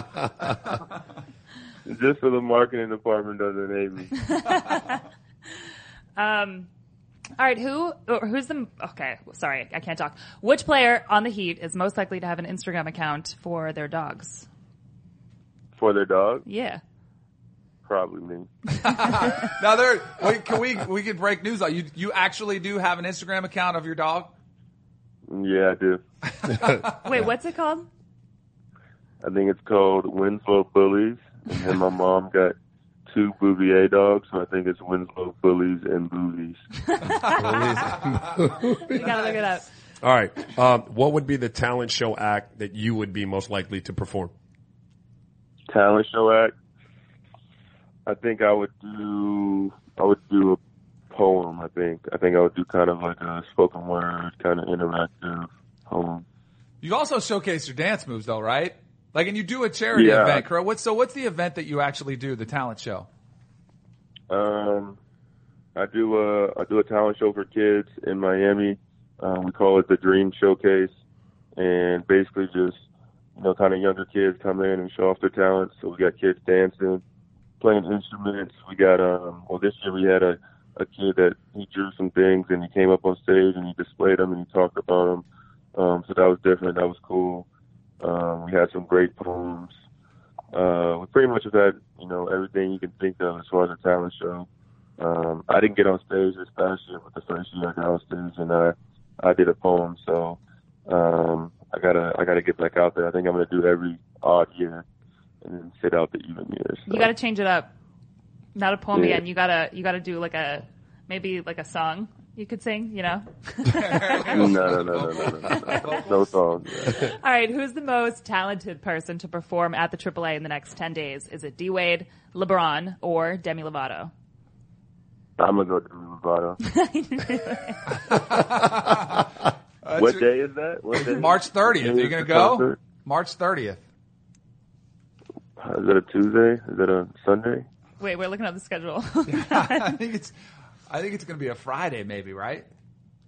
Just so the marketing department doesn't hate me. Um, all right, who or who's the okay? Sorry, I can't talk. Which player on the Heat is most likely to have an Instagram account for their dogs? For their dog, Yeah. probably me. Now there, wait, can we we could break news on you? You actually do have an Instagram account of your dog? Yeah, I do. Wait, what's it called? I think it's called Winslow Bullies, and then my mom got two Bouvier dogs, so I think it's Winslow Bullies and Boovies. You gotta look it up. All right. Um, what would be the talent show act that you would be most likely to perform? Talent show act. I think I would do. I would do a poem. I think. I think I would do kind of like a spoken word, kind of interactive poem. You also showcase your dance moves though, right? Like, and you do a charity Yeah. event, correct? What's so? What's the event that you actually do? The talent show. Um, I do a I do a talent show for kids in Miami. Um, we call it the Dream Showcase, and basically just you know kind of younger kids come in and show off their talents. So we got kids dancing, playing instruments. We got um well this year we had a a kid that he drew some things and he came up on stage and he displayed them and he talked about them. Um, so that was different. That was cool. Um, we had some great poems. Uh, we pretty much have had, you know, everything you can think of as far as a talent show. Um, I didn't get on stage this past year, but the first year I got on stage and I, I did a poem. So, um, I gotta, I gotta get back out there. I think I'm gonna do every odd year and then sit out the even years. So. You gotta change it up. Not a poem again. You gotta you gotta do like a maybe like a song you could sing, you know? no, no, no, no, no, no. No song. Yeah. All right. Who's the most talented person to perform at the AAA in the next 10 days? Is it D Wade, LeBron, or Demi Lovato? I'm going to go Demi Lovato. what day is that? March 30th. Are you going to go? Concert? March 30th. Is that a Tuesday? Is that a Sunday? Wait, we're looking at the schedule. I think it's, I think it's gonna be a Friday, maybe, right?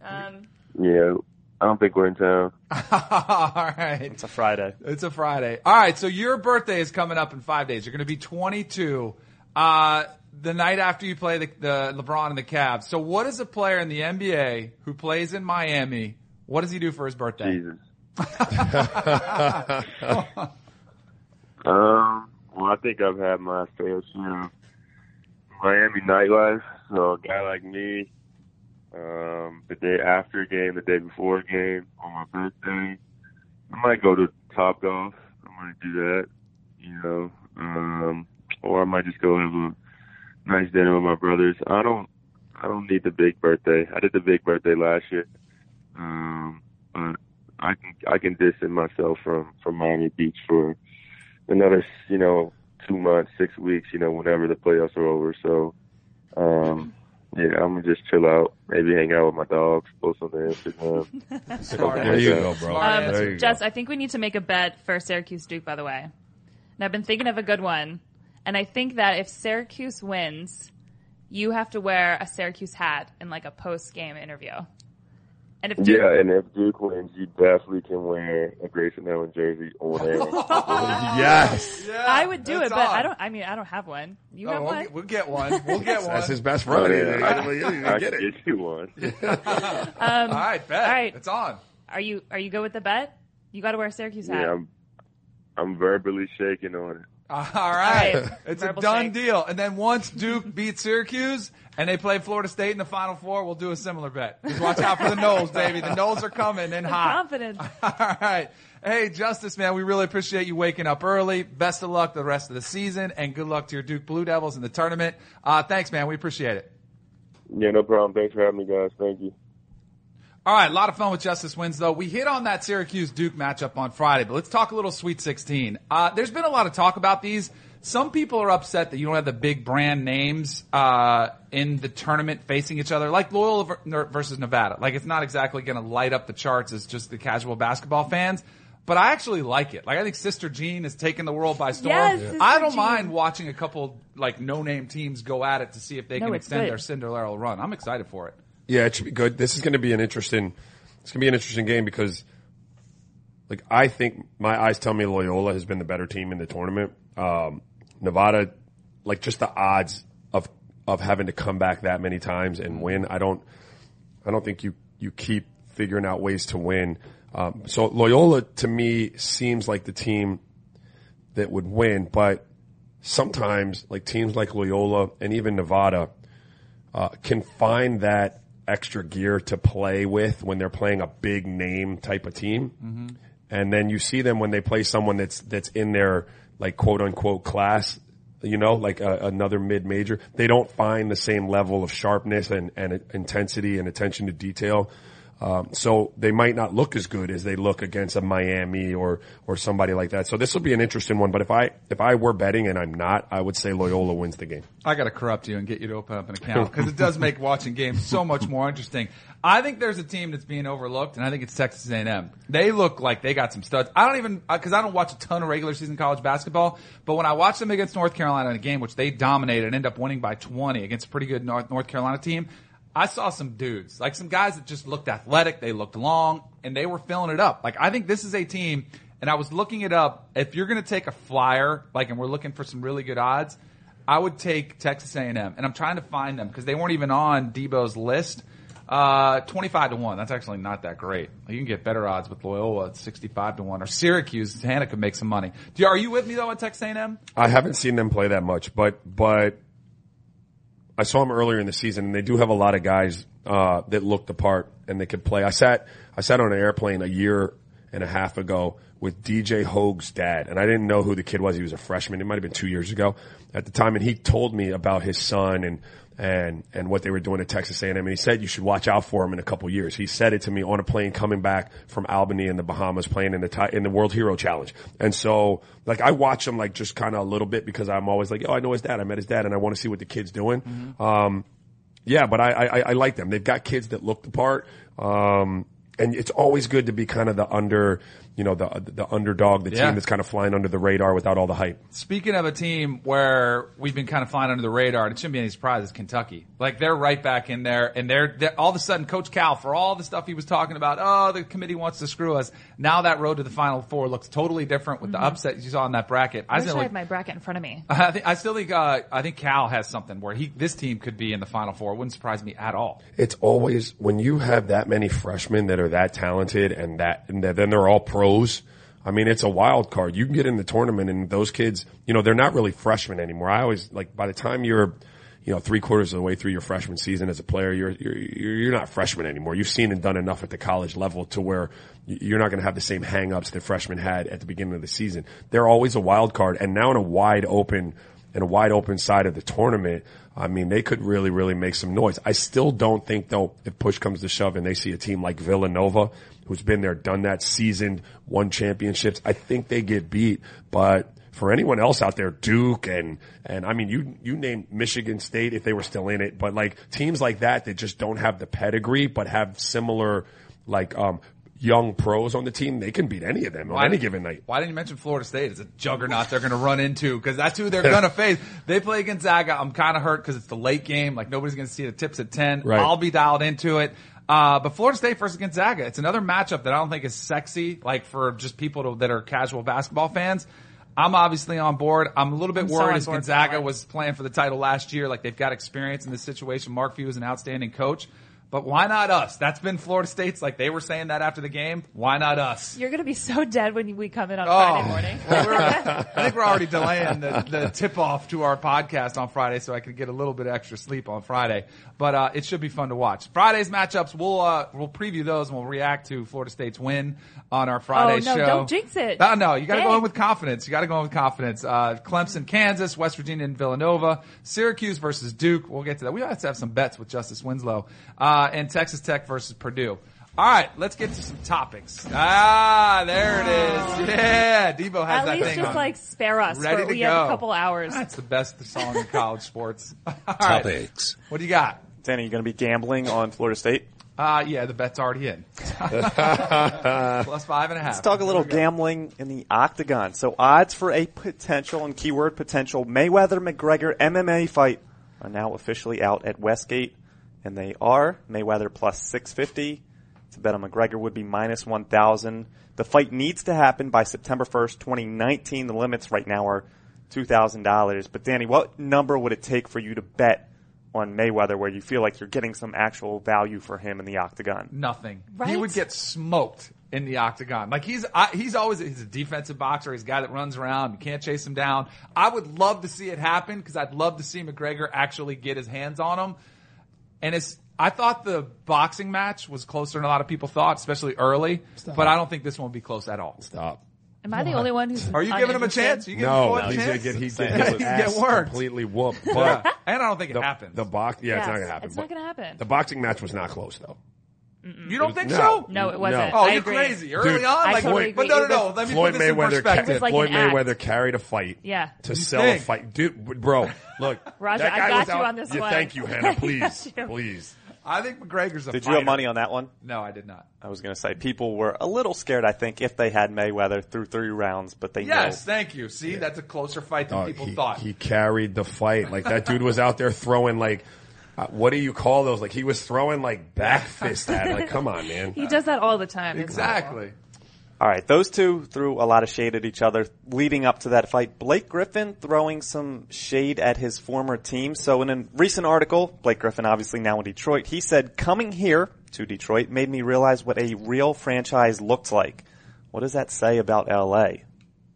um, Yeah, I don't think we're in town. All right. It's a Friday. It's a Friday. All right, so your birthday is coming up in five days. You're going to be 22. Uh, the night after you play the, the LeBron and the Cavs. So, what is a player in the NBA who plays in Miami? What does he do for his birthday? Jesus. um. Well, I think I've had my fair share of Miami nightlife. So a guy like me, um, the day after game, the day before game, on my birthday, I might go to Top Golf. I might do that, you know, um, or I might just go have a nice dinner with my brothers. I don't, I don't need the big birthday. I did the big birthday last year, um, but I can, I can distance myself from from Miami Beach for another, you know, two months, six weeks, you know, whenever the playoffs are over. So, um, yeah, I'm gonna just chill out, maybe hang out with my dogs, post on the Instagram. Smart There you answer. go, bro. Um. There you Jess, go. I think we need to make a bet for Syracuse Duke, by the way. And I've been thinking of a good one. And I think that if Syracuse wins, you have to wear a Syracuse hat in like a post game interview. And if Duke, Yeah, and if Duke wins, you definitely can wear a Grayson Allen jersey on air. Yes. Yeah, I would do it, but on. I don't. I mean, I don't have one. You Oh, have we'll, one. get, we'll get one. We'll get one. That's his best Oh, friend. yeah. I, I, I, I get it. get you one. Um, all right, bet. all right. It's on. Are you Are you good with the bet? You got to wear a Syracuse hat. yeah, I'm, I'm verbally shaking on it. All right. right. It's a Verbal done shake. deal. And then once Duke beats Syracuse and they play Florida State in the Final Four, we'll do a similar bet. Just watch out for the Knowles, baby. The Knowles are coming in hot. Confidence. All right. Hey, Justice, man, we really appreciate you waking up early. Best of luck the rest of the season, and good luck to your Duke Blue Devils in the tournament. Uh, thanks, man. We appreciate it. Yeah, no problem. Thanks for having me, guys. Thank you. All right, a lot of fun with Justice Winslow. We hit on that Syracuse Duke matchup on Friday, but let's talk a little Sweet 16. Uh, there's been a lot of talk about these. Some people are upset that you don't have the big brand names uh, in the tournament facing each other, like Loyola versus Nevada. Like it's not exactly going to light up the charts as just the casual basketball fans. But I actually like it. Like I think Sister Jean has taken the world by storm. Yes, I don't Jean. mind watching a couple like no name teams go at it to see if they No, can extend good. their Cinderella run. I'm excited for it. Yeah, it should be good. This is going to be an interesting. It's going to be an interesting game because, like, I think my eyes tell me Loyola has been the better team in the tournament. Um, Nevada, like, just the odds of of having to come back that many times and win. I don't. I don't think you you keep figuring out ways to win. Um, so Loyola to me seems like the team that would win, but sometimes like teams like Loyola and even Nevada uh, can find that extra gear to play with when they're playing a big name type of team. Mm-hmm. And then you see them when they play someone that's, that's in their like quote unquote class, you know, like a, another mid major. They don't find the same level of sharpness and, and intensity and attention to detail. Um, so they might not look as good as they look against a Miami or or somebody like that. So this will be an interesting one. But if I if I were betting and I'm not, I would say Loyola wins the game. I got to corrupt you and get you to open up an account because it does make watching games so much more interesting. I think there's a team that's being overlooked, and I think it's Texas A&M. They look like they got some studs. I don't even because I don't watch a ton of regular season college basketball, but when I watch them against North Carolina in a game which they dominated and end up winning by 20 against a pretty good North North Carolina team. I saw some dudes, like some guys that just looked athletic, they looked long, and they were filling it up. Like I think this is a team, and I was looking it up. If you're going to take a flyer, like, and we're looking for some really good odds, I would take Texas A&M, and I'm trying to find them because they weren't even on Debo's list. Uh, 25 to 1. That's actually not that great. You can get better odds with Loyola at 65 to 1 or Syracuse. Hannah could make some money. You, are you with me though on Texas A&M? I haven't seen them play that much, but but I saw him earlier in the season, and they do have a lot of guys uh, that look the part and they could play. I sat I sat on an airplane a year and a half ago with DJ Hogg's dad, and I didn't know who the kid was. He was a freshman. It might have been two years ago at the time, and he told me about his son and and and what they were doing at Texas A&M. And he said you should watch out for him in a couple years. He said it to me on a plane coming back from Albany in the Bahamas, playing in the in the World Hero Challenge. And so, like, I watch him like just kind of a little bit because I'm always like, oh, I know his dad. I met his dad, and I want to see what the kid's doing. Um, yeah, but I, I I like them. They've got kids that look the part. Um, and it's always good to be kind of the under, you know, the the underdog, the Yeah. team that's kind of flying under the radar without all the hype. Speaking of a team where we've been kind of flying under the radar, and it shouldn't be any surprise, it's Kentucky. Like they're right back in there, and they're, they're all of a sudden, Coach Cal, for all the stuff he was talking about, oh, the committee wants to screw us. Now that road to the Final Four looks totally different with the upset you saw in that bracket. I wish still I like- had my bracket in front of me. I think I still think uh, I think Cal has something where he this team could be in the Final Four. It wouldn't surprise me at all. It's always when you have that many freshmen that are that talented and that and then they're all pros. I mean, it's a wild card. You can get in the tournament and those kids, you know, they're not really freshmen anymore. I always like by the time you're, you know, three quarters of the way through your freshman season as a player, you're you're you're not freshmen anymore. You've seen and done enough at the college level to where you're not going to have the same hangups that freshmen had at the beginning of the season. They're always a wild card, and now in a wide open in a wide open side of the tournament, I mean, they could really, really make some noise. I still don't think though, if push comes to shove and they see a team like Villanova, who's been there, done that, seasoned, won championships, I think they get beat. But for anyone else out there, Duke and, and I mean, you, you named Michigan State if they were still in it, but like teams like that that just don't have the pedigree, but have similar, like, um, young pros on the team, they can beat any of them on any given night. Why didn't you mention Florida State as a juggernaut they're going to run into? Because that's who they're going to face. They play Gonzaga. I'm kind of hurt because it's the late game. Like nobody's going to see the tips at 10. Right. I'll be dialed into it. Uh, but Florida State versus Gonzaga, it's another matchup that I don't think is sexy, like for just people to, that are casual basketball fans. I'm obviously on board. I'm a little bit I'm worried on as Gonzaga was playing for the title last year. Like they've got experience in this situation. Mark Few is an outstanding coach. But why not us? That's been Florida State's, like they were saying that after the game. Why not us? You're going to be so dead when we come in on Oh. Friday morning. I think we're already delaying the, the tip off to our podcast on Friday so I can get a little bit extra sleep on Friday. But uh, it should be fun to watch. Friday's matchups, we'll uh, we'll preview those and we'll react to Florida State's win on our Friday Oh, no, show. don't jinx it. No, no, you got to go in with confidence. You got to go in with confidence. Uh, Clemson, Kansas, West Virginia, and Villanova, Syracuse versus Duke. We'll get to that. We have to have some bets with Justice Winslow, uh, and Texas Tech versus Purdue. All right, let's get to some topics. Ah, there it is. Yeah, Debo has At that least thing just on. like spare us. Ready for, to we go. have a couple hours. That's the best song in college sports. All right. Topics. What do you got? Danny, you going to be gambling on Florida State? Uh, yeah, the bet's already in. Plus five and a half. Let's talk a little gambling in the octagon. So odds for a potential and keyword potential Mayweather McGregor MMA fight are now officially out at Westgate, and they are Mayweather plus 650. To bet on McGregor would be minus 1,000. The fight needs to happen by September 1st, 2019. The limits right now are $2,000. But Danny, what number would it take for you to bet on Mayweather where you feel like you're getting some actual value for him in the octagon? Nothing. He would get smoked. in the octagon. Like he's I, he's always he's a defensive boxer. He's a guy that runs around. You can't chase him down. I would love to see it happen because I'd love to see McGregor actually get his hands on him. And it's I thought the boxing match was closer than a lot of people thought, especially early. But I don't think this one will be close at all. Stop. Am I the only one who's? Are you giving him a uninterested? chance? Are you giving No, Floyd a he's gonna chance? get he He's did gonna his ass get worked. completely whooped. But Yeah. And I don't think it the, happens. The box, yeah, it's not gonna happen. It's not but gonna happen. The boxing match was not close though. You don't think No. so? No, it wasn't. Oh, I you're agree. crazy. Early Dude, on, I like, totally but agree. no, no, It no. was- Let me Floyd put this in Mayweather, perspective. It like Floyd an act. Mayweather carried a fight. Yeah. To You sell think? a fight, dude, bro. Look, Roger, that I guy got was you out- on this yeah, one. Thank you, Hannah. I Please, got you. please. I think McGregor's a Did you have money on that one? No, I did not. I was going to say people were a little scared. I think if they had Mayweather through three rounds, but they Yes, know thank you. See, that's a closer fight than Oh, people he, thought. he carried the fight. Like that dude was out there throwing like, uh, what do you call those? Like he was throwing like back fist at. it. Like, come on, man. He does that all the time. exactly. All right, those two threw a lot of shade at each other leading up to that fight. Blake Griffin throwing some shade at his former team. So in a recent article, Blake Griffin obviously now in Detroit, he said, coming here to Detroit made me realize what a real franchise looked like. What does that say about LA?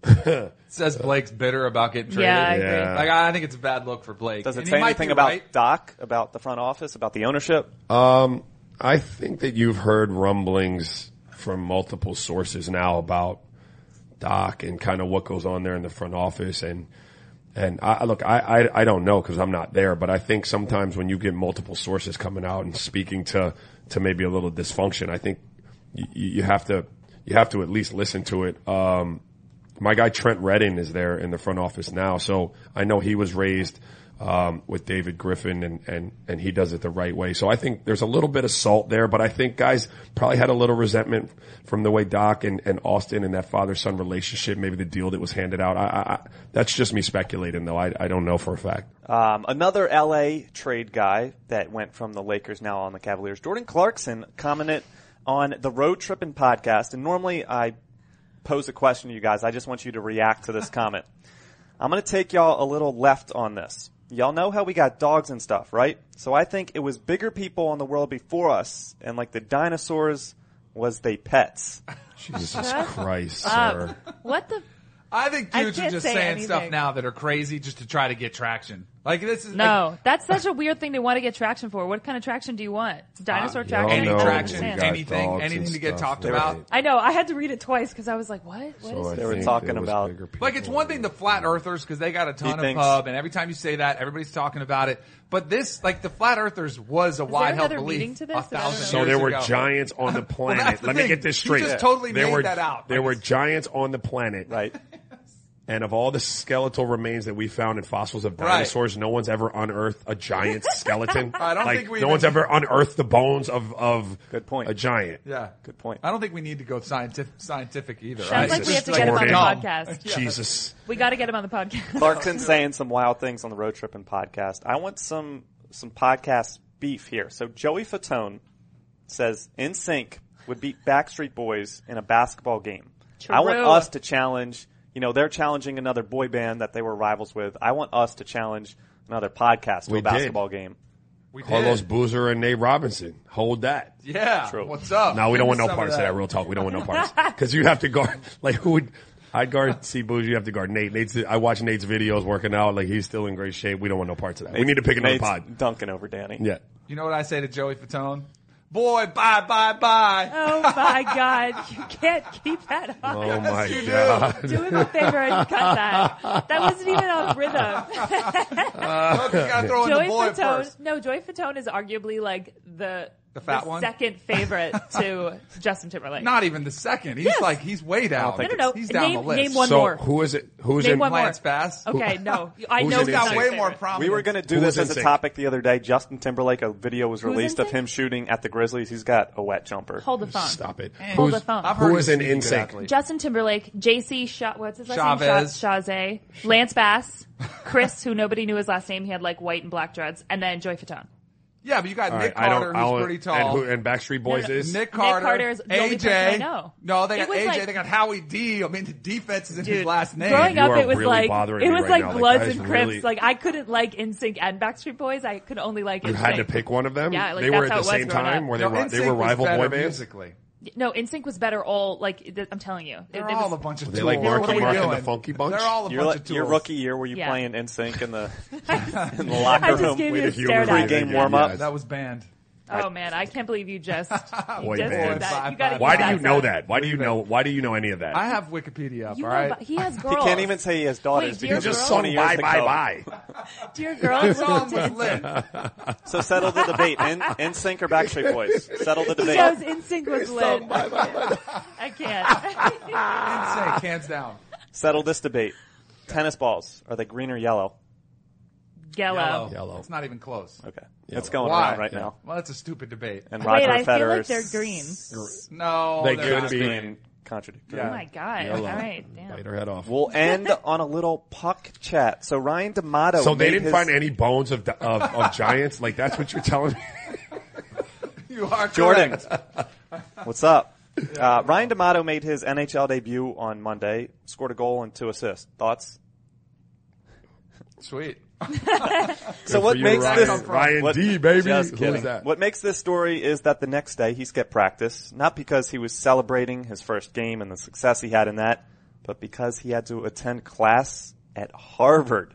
Says Blake's bitter about getting traded. Yeah, I agree. Yeah. Like I think it's a bad look for Blake. Does it And say anything about right. Doc, about the front office, about the ownership? Um, I think that you've heard rumblings from multiple sources now about Doc and kind of what goes on there in the front office and and I look, I I, I don't know because I'm not there, but I think sometimes when you get multiple sources coming out and speaking to to maybe a little dysfunction, I think you, you have to you have to at least listen to it. Um, my guy Trent Redden is there in the front office now, so I know he was raised um, with David Griffin, and and and he does it the right way. So I think there's a little bit of salt there, but I think guys probably had a little resentment from the way Doc and, and Austin and that father son relationship, maybe the deal that was handed out. I, I, I, that's just me speculating, though. I, I don't know for a fact. Um, another LA trade guy that went from the Lakers now on the Cavaliers, Jordan Clarkson, commented on the Road Trippin' podcast. And normally I pose a question to you guys. I just want you to react to this comment. I'm going to take y'all a little left on this. Y'all know how we got dogs and stuff, right? So I think it was bigger people in the world before us, and like the dinosaurs, was they pets? Jesus Shut Christ, up. sir. What the? I think I dudes are can't just say saying stuff anything. now that are crazy just to try to get traction. Like this is No, like, that's such a weird thing to want to get traction for. What kind of traction do you want? It's dinosaur Uh, traction. any know I don't traction, we understand. got anything, anything to get talked They're- about. I know. I had to read it twice because I was like, "What? What So is They were talking about- Like it's one thing the flat earthers because they got a ton He of thinks- pub, and every time you say that, everybody's talking about it. But this, like the flat earthers, was a wide held belief to this a that I don't thousand know? So there were ago. giants on the planet. that's the Let me get this straight. You straight. just totally there made were, that out. There were giants on the planet. Right? And of all the skeletal remains that we found in fossils of Right. dinosaurs, no one's ever unearthed a giant skeleton. I don't like, think we no even- one's ever unearthed the bones of of Good point. a giant. Yeah, Good point. I don't think we need to go scientific, scientific either. Sounds right? like we have to get him on the Jordan. podcast. Jesus. We got to get him on the podcast. Clarkson's saying some wild things on the Road Trippin' podcast. I want some some podcast beef here. So Joey Fatone says NSYNC would beat Backstreet Boys in a basketball game. I want us to challenge. You know, they're challenging another boy band that they were rivals with. I want us to challenge another podcast to We a did. basketball game. we Carlos did. Boozer and Nate Robinson. Hold that. Yeah, True. what's up? No, we don't want no parts of of that. Real talk. We don't want no parts because you have to guard. Like who would? I'd guard C Boozer. You have to guard Nate. Nate's. I watch Nate's videos working out. Like he's still in great shape. We don't want no parts of that. we need to pick another Nate's pod. dunking over Danny. Yeah. You know what I say to Joey Fatone? Boy, bye, bye, bye. Oh my God! You can't keep that on. Oh my you do. god. Do him a favor and cut that. That wasn't even on rhythm. Look, you gotta in Joey the boy Fatone. first. No, Joey Fatone is arguably like the The fat one? second favorite to Justin Timberlake. Not even the second. He's Yes. like he's way down. no, no, no. He's down name, the list. name one so more. who is it? Who's Name in? one. Lance Bass. Okay, no, I know in he's got way your more favorite. prominent. We were going to do Who this as a topic the other day. Justin Timberlake, a video was released of him shooting at the Grizzlies. He's got a wet jumper. Hold the phone. Stop it. Hold the phone. I've heard Who he's is in a good NSYNC? athlete. Justin Timberlake, JC, Sha- what's his last Chavez. name? Sha- Chasez, Lance Bass, Chris, who nobody knew his last name. He had like white and black dreads, and then Joey Fatone. Yeah, but you got All Nick right, I Carter, don't. I who's don't pretty and, tall. who, and Backstreet Boys Nick is. Carter, Carter is the only AJ. I know. No, they It got was AJ. like- they got Howie D. I mean, the defense is in his Dude, last name. Growing You up, are it was really like bothering it me was right like now. Like, Bloods that is and Crips. really- Like I couldn't like NSYNC and Backstreet Boys. I could only like. You had to pick one of them. Yeah, like, they that's were at how the it was same growing time. up. Were they? no, ri- they NSYNC were was rival better boy bands. musically. No, NSYNC was better. All like th- I'm telling you, They're It- it all was- a bunch of They tools. like Marky What are we Mark and the doing? Funky Bunch? They're all a Your, bunch like, of tools. your rookie year, were you Yeah. playing NSYNC in the in the I locker just room? gave you a to stare down. Pre-game warm-up. yeah. That was banned. Oh man, I can't believe you just. you Boy just band. did that. You gotta Why do you know up. that? Why do you know? Why do you know any of that? I have Wikipedia up, You all know, he has girls. He can't even say he has daughters Wait, because he's just girl? sung 20 years bye bye bye. Dear girls. song was lit. So settle the debate. In, NSYNC or Backstreet Boys? Settle the debate. Because NSYNC was lit. I can't. Insane, hands down. Settle this debate. Tennis balls are they green or yellow? Yellow. Yellow. It's not even close. Okay, it's going Why? around right now. Well, that's a stupid debate. And Roger Wait, Roger I feel Federer like they're green. No, They they're could not be. green. being contradictory. Yeah. Oh my god! Yellow. All right, damn. Bite her head off. We'll end on a little puck chat. So Ryan Donato. So they made didn't his- find any bones of, of of giants. Like that's what you're telling me. You are Jordan. correct. What's up? Uh, Ryan Donato made his NHL debut on Monday. Scored a goal and two assists. Thoughts? Sweet. So what makes Ryan. this Ryan what- D, baby. Just kidding. that? What makes this story is that the next day he skipped practice, not because he was celebrating his first game and the success he had in that, but because he had to attend class at Harvard.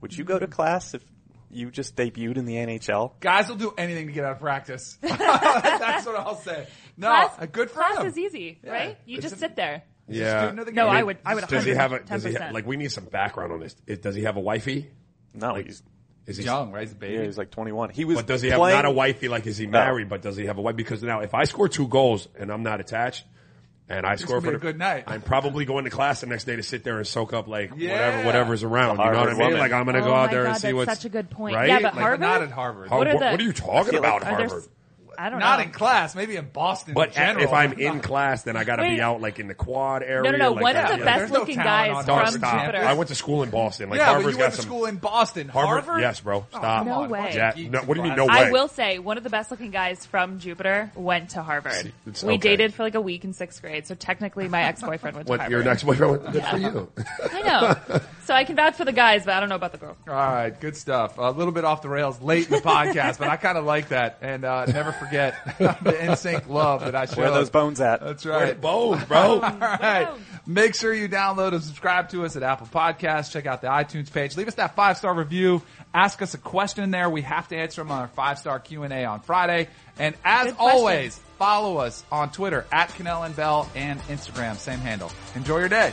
Would you go to class if you just debuted in the NHL? Guys will do anything to get out of practice. That's what I'll say. No, Class, good for class him. is easy, right? You It's just a- sit there. Yeah. student of the No. I would. I would. Does he have a? Does he ha- like? We need some background on this. Is- Does he have a wifey? No, he's, Is he young, right? He's a baby. yeah, he's like 21. He was But does he have playing, not a wifey? Like, is he married? But does he have a wife? Because now, if I score two goals and I'm not attached, and I score for a the- good night. I'm probably going to class the next day to sit there and soak up like Yeah. whatever whatever's around. You know what I mean? woman. Like I'm going to Oh go out there God, and see that's what's such a good point. Right? Yeah, but Like, Harvard. not at Harvard. How- What are the- what are you talking feel like- about, Are Harvard? S- I don't Not know. in class, maybe in Boston. But in general. if I'm in class, then I got to Wait. be out like in the quad area. No, no, no. Like, One that. of the yeah, best there's no looking talent guys on Dog, from stop. Jupiter. I went to school in Boston. Like yeah, but you got went to some school in Boston. Harvard. Harvard? Yes, bro. Stop. No on, way. bunch Jack, no, what do you mean? No way. I will say one of the best looking guys from Jupiter went to Harvard. It's we okay. dated for like a week in sixth grade, so technically my ex boyfriend went to What Harvard. your next boyfriend? Good for you. I know. So I can vouch for the guys, but I don't know about the girl. All right, good stuff. A little bit off the rails late in the podcast, but I kind of like that. And uh, never forget the NSYNC love that I showed. Where are those bones at? That's Where right. bones, bro? All right. Make sure you download and subscribe to us at Apple Podcasts. Check out the iTunes page. Leave us that five star review. Ask us a question there. We have to answer them on our five star Q and A on Friday. And as always, follow us on Twitter at Kanell and Bell and Instagram, same handle. Enjoy your day.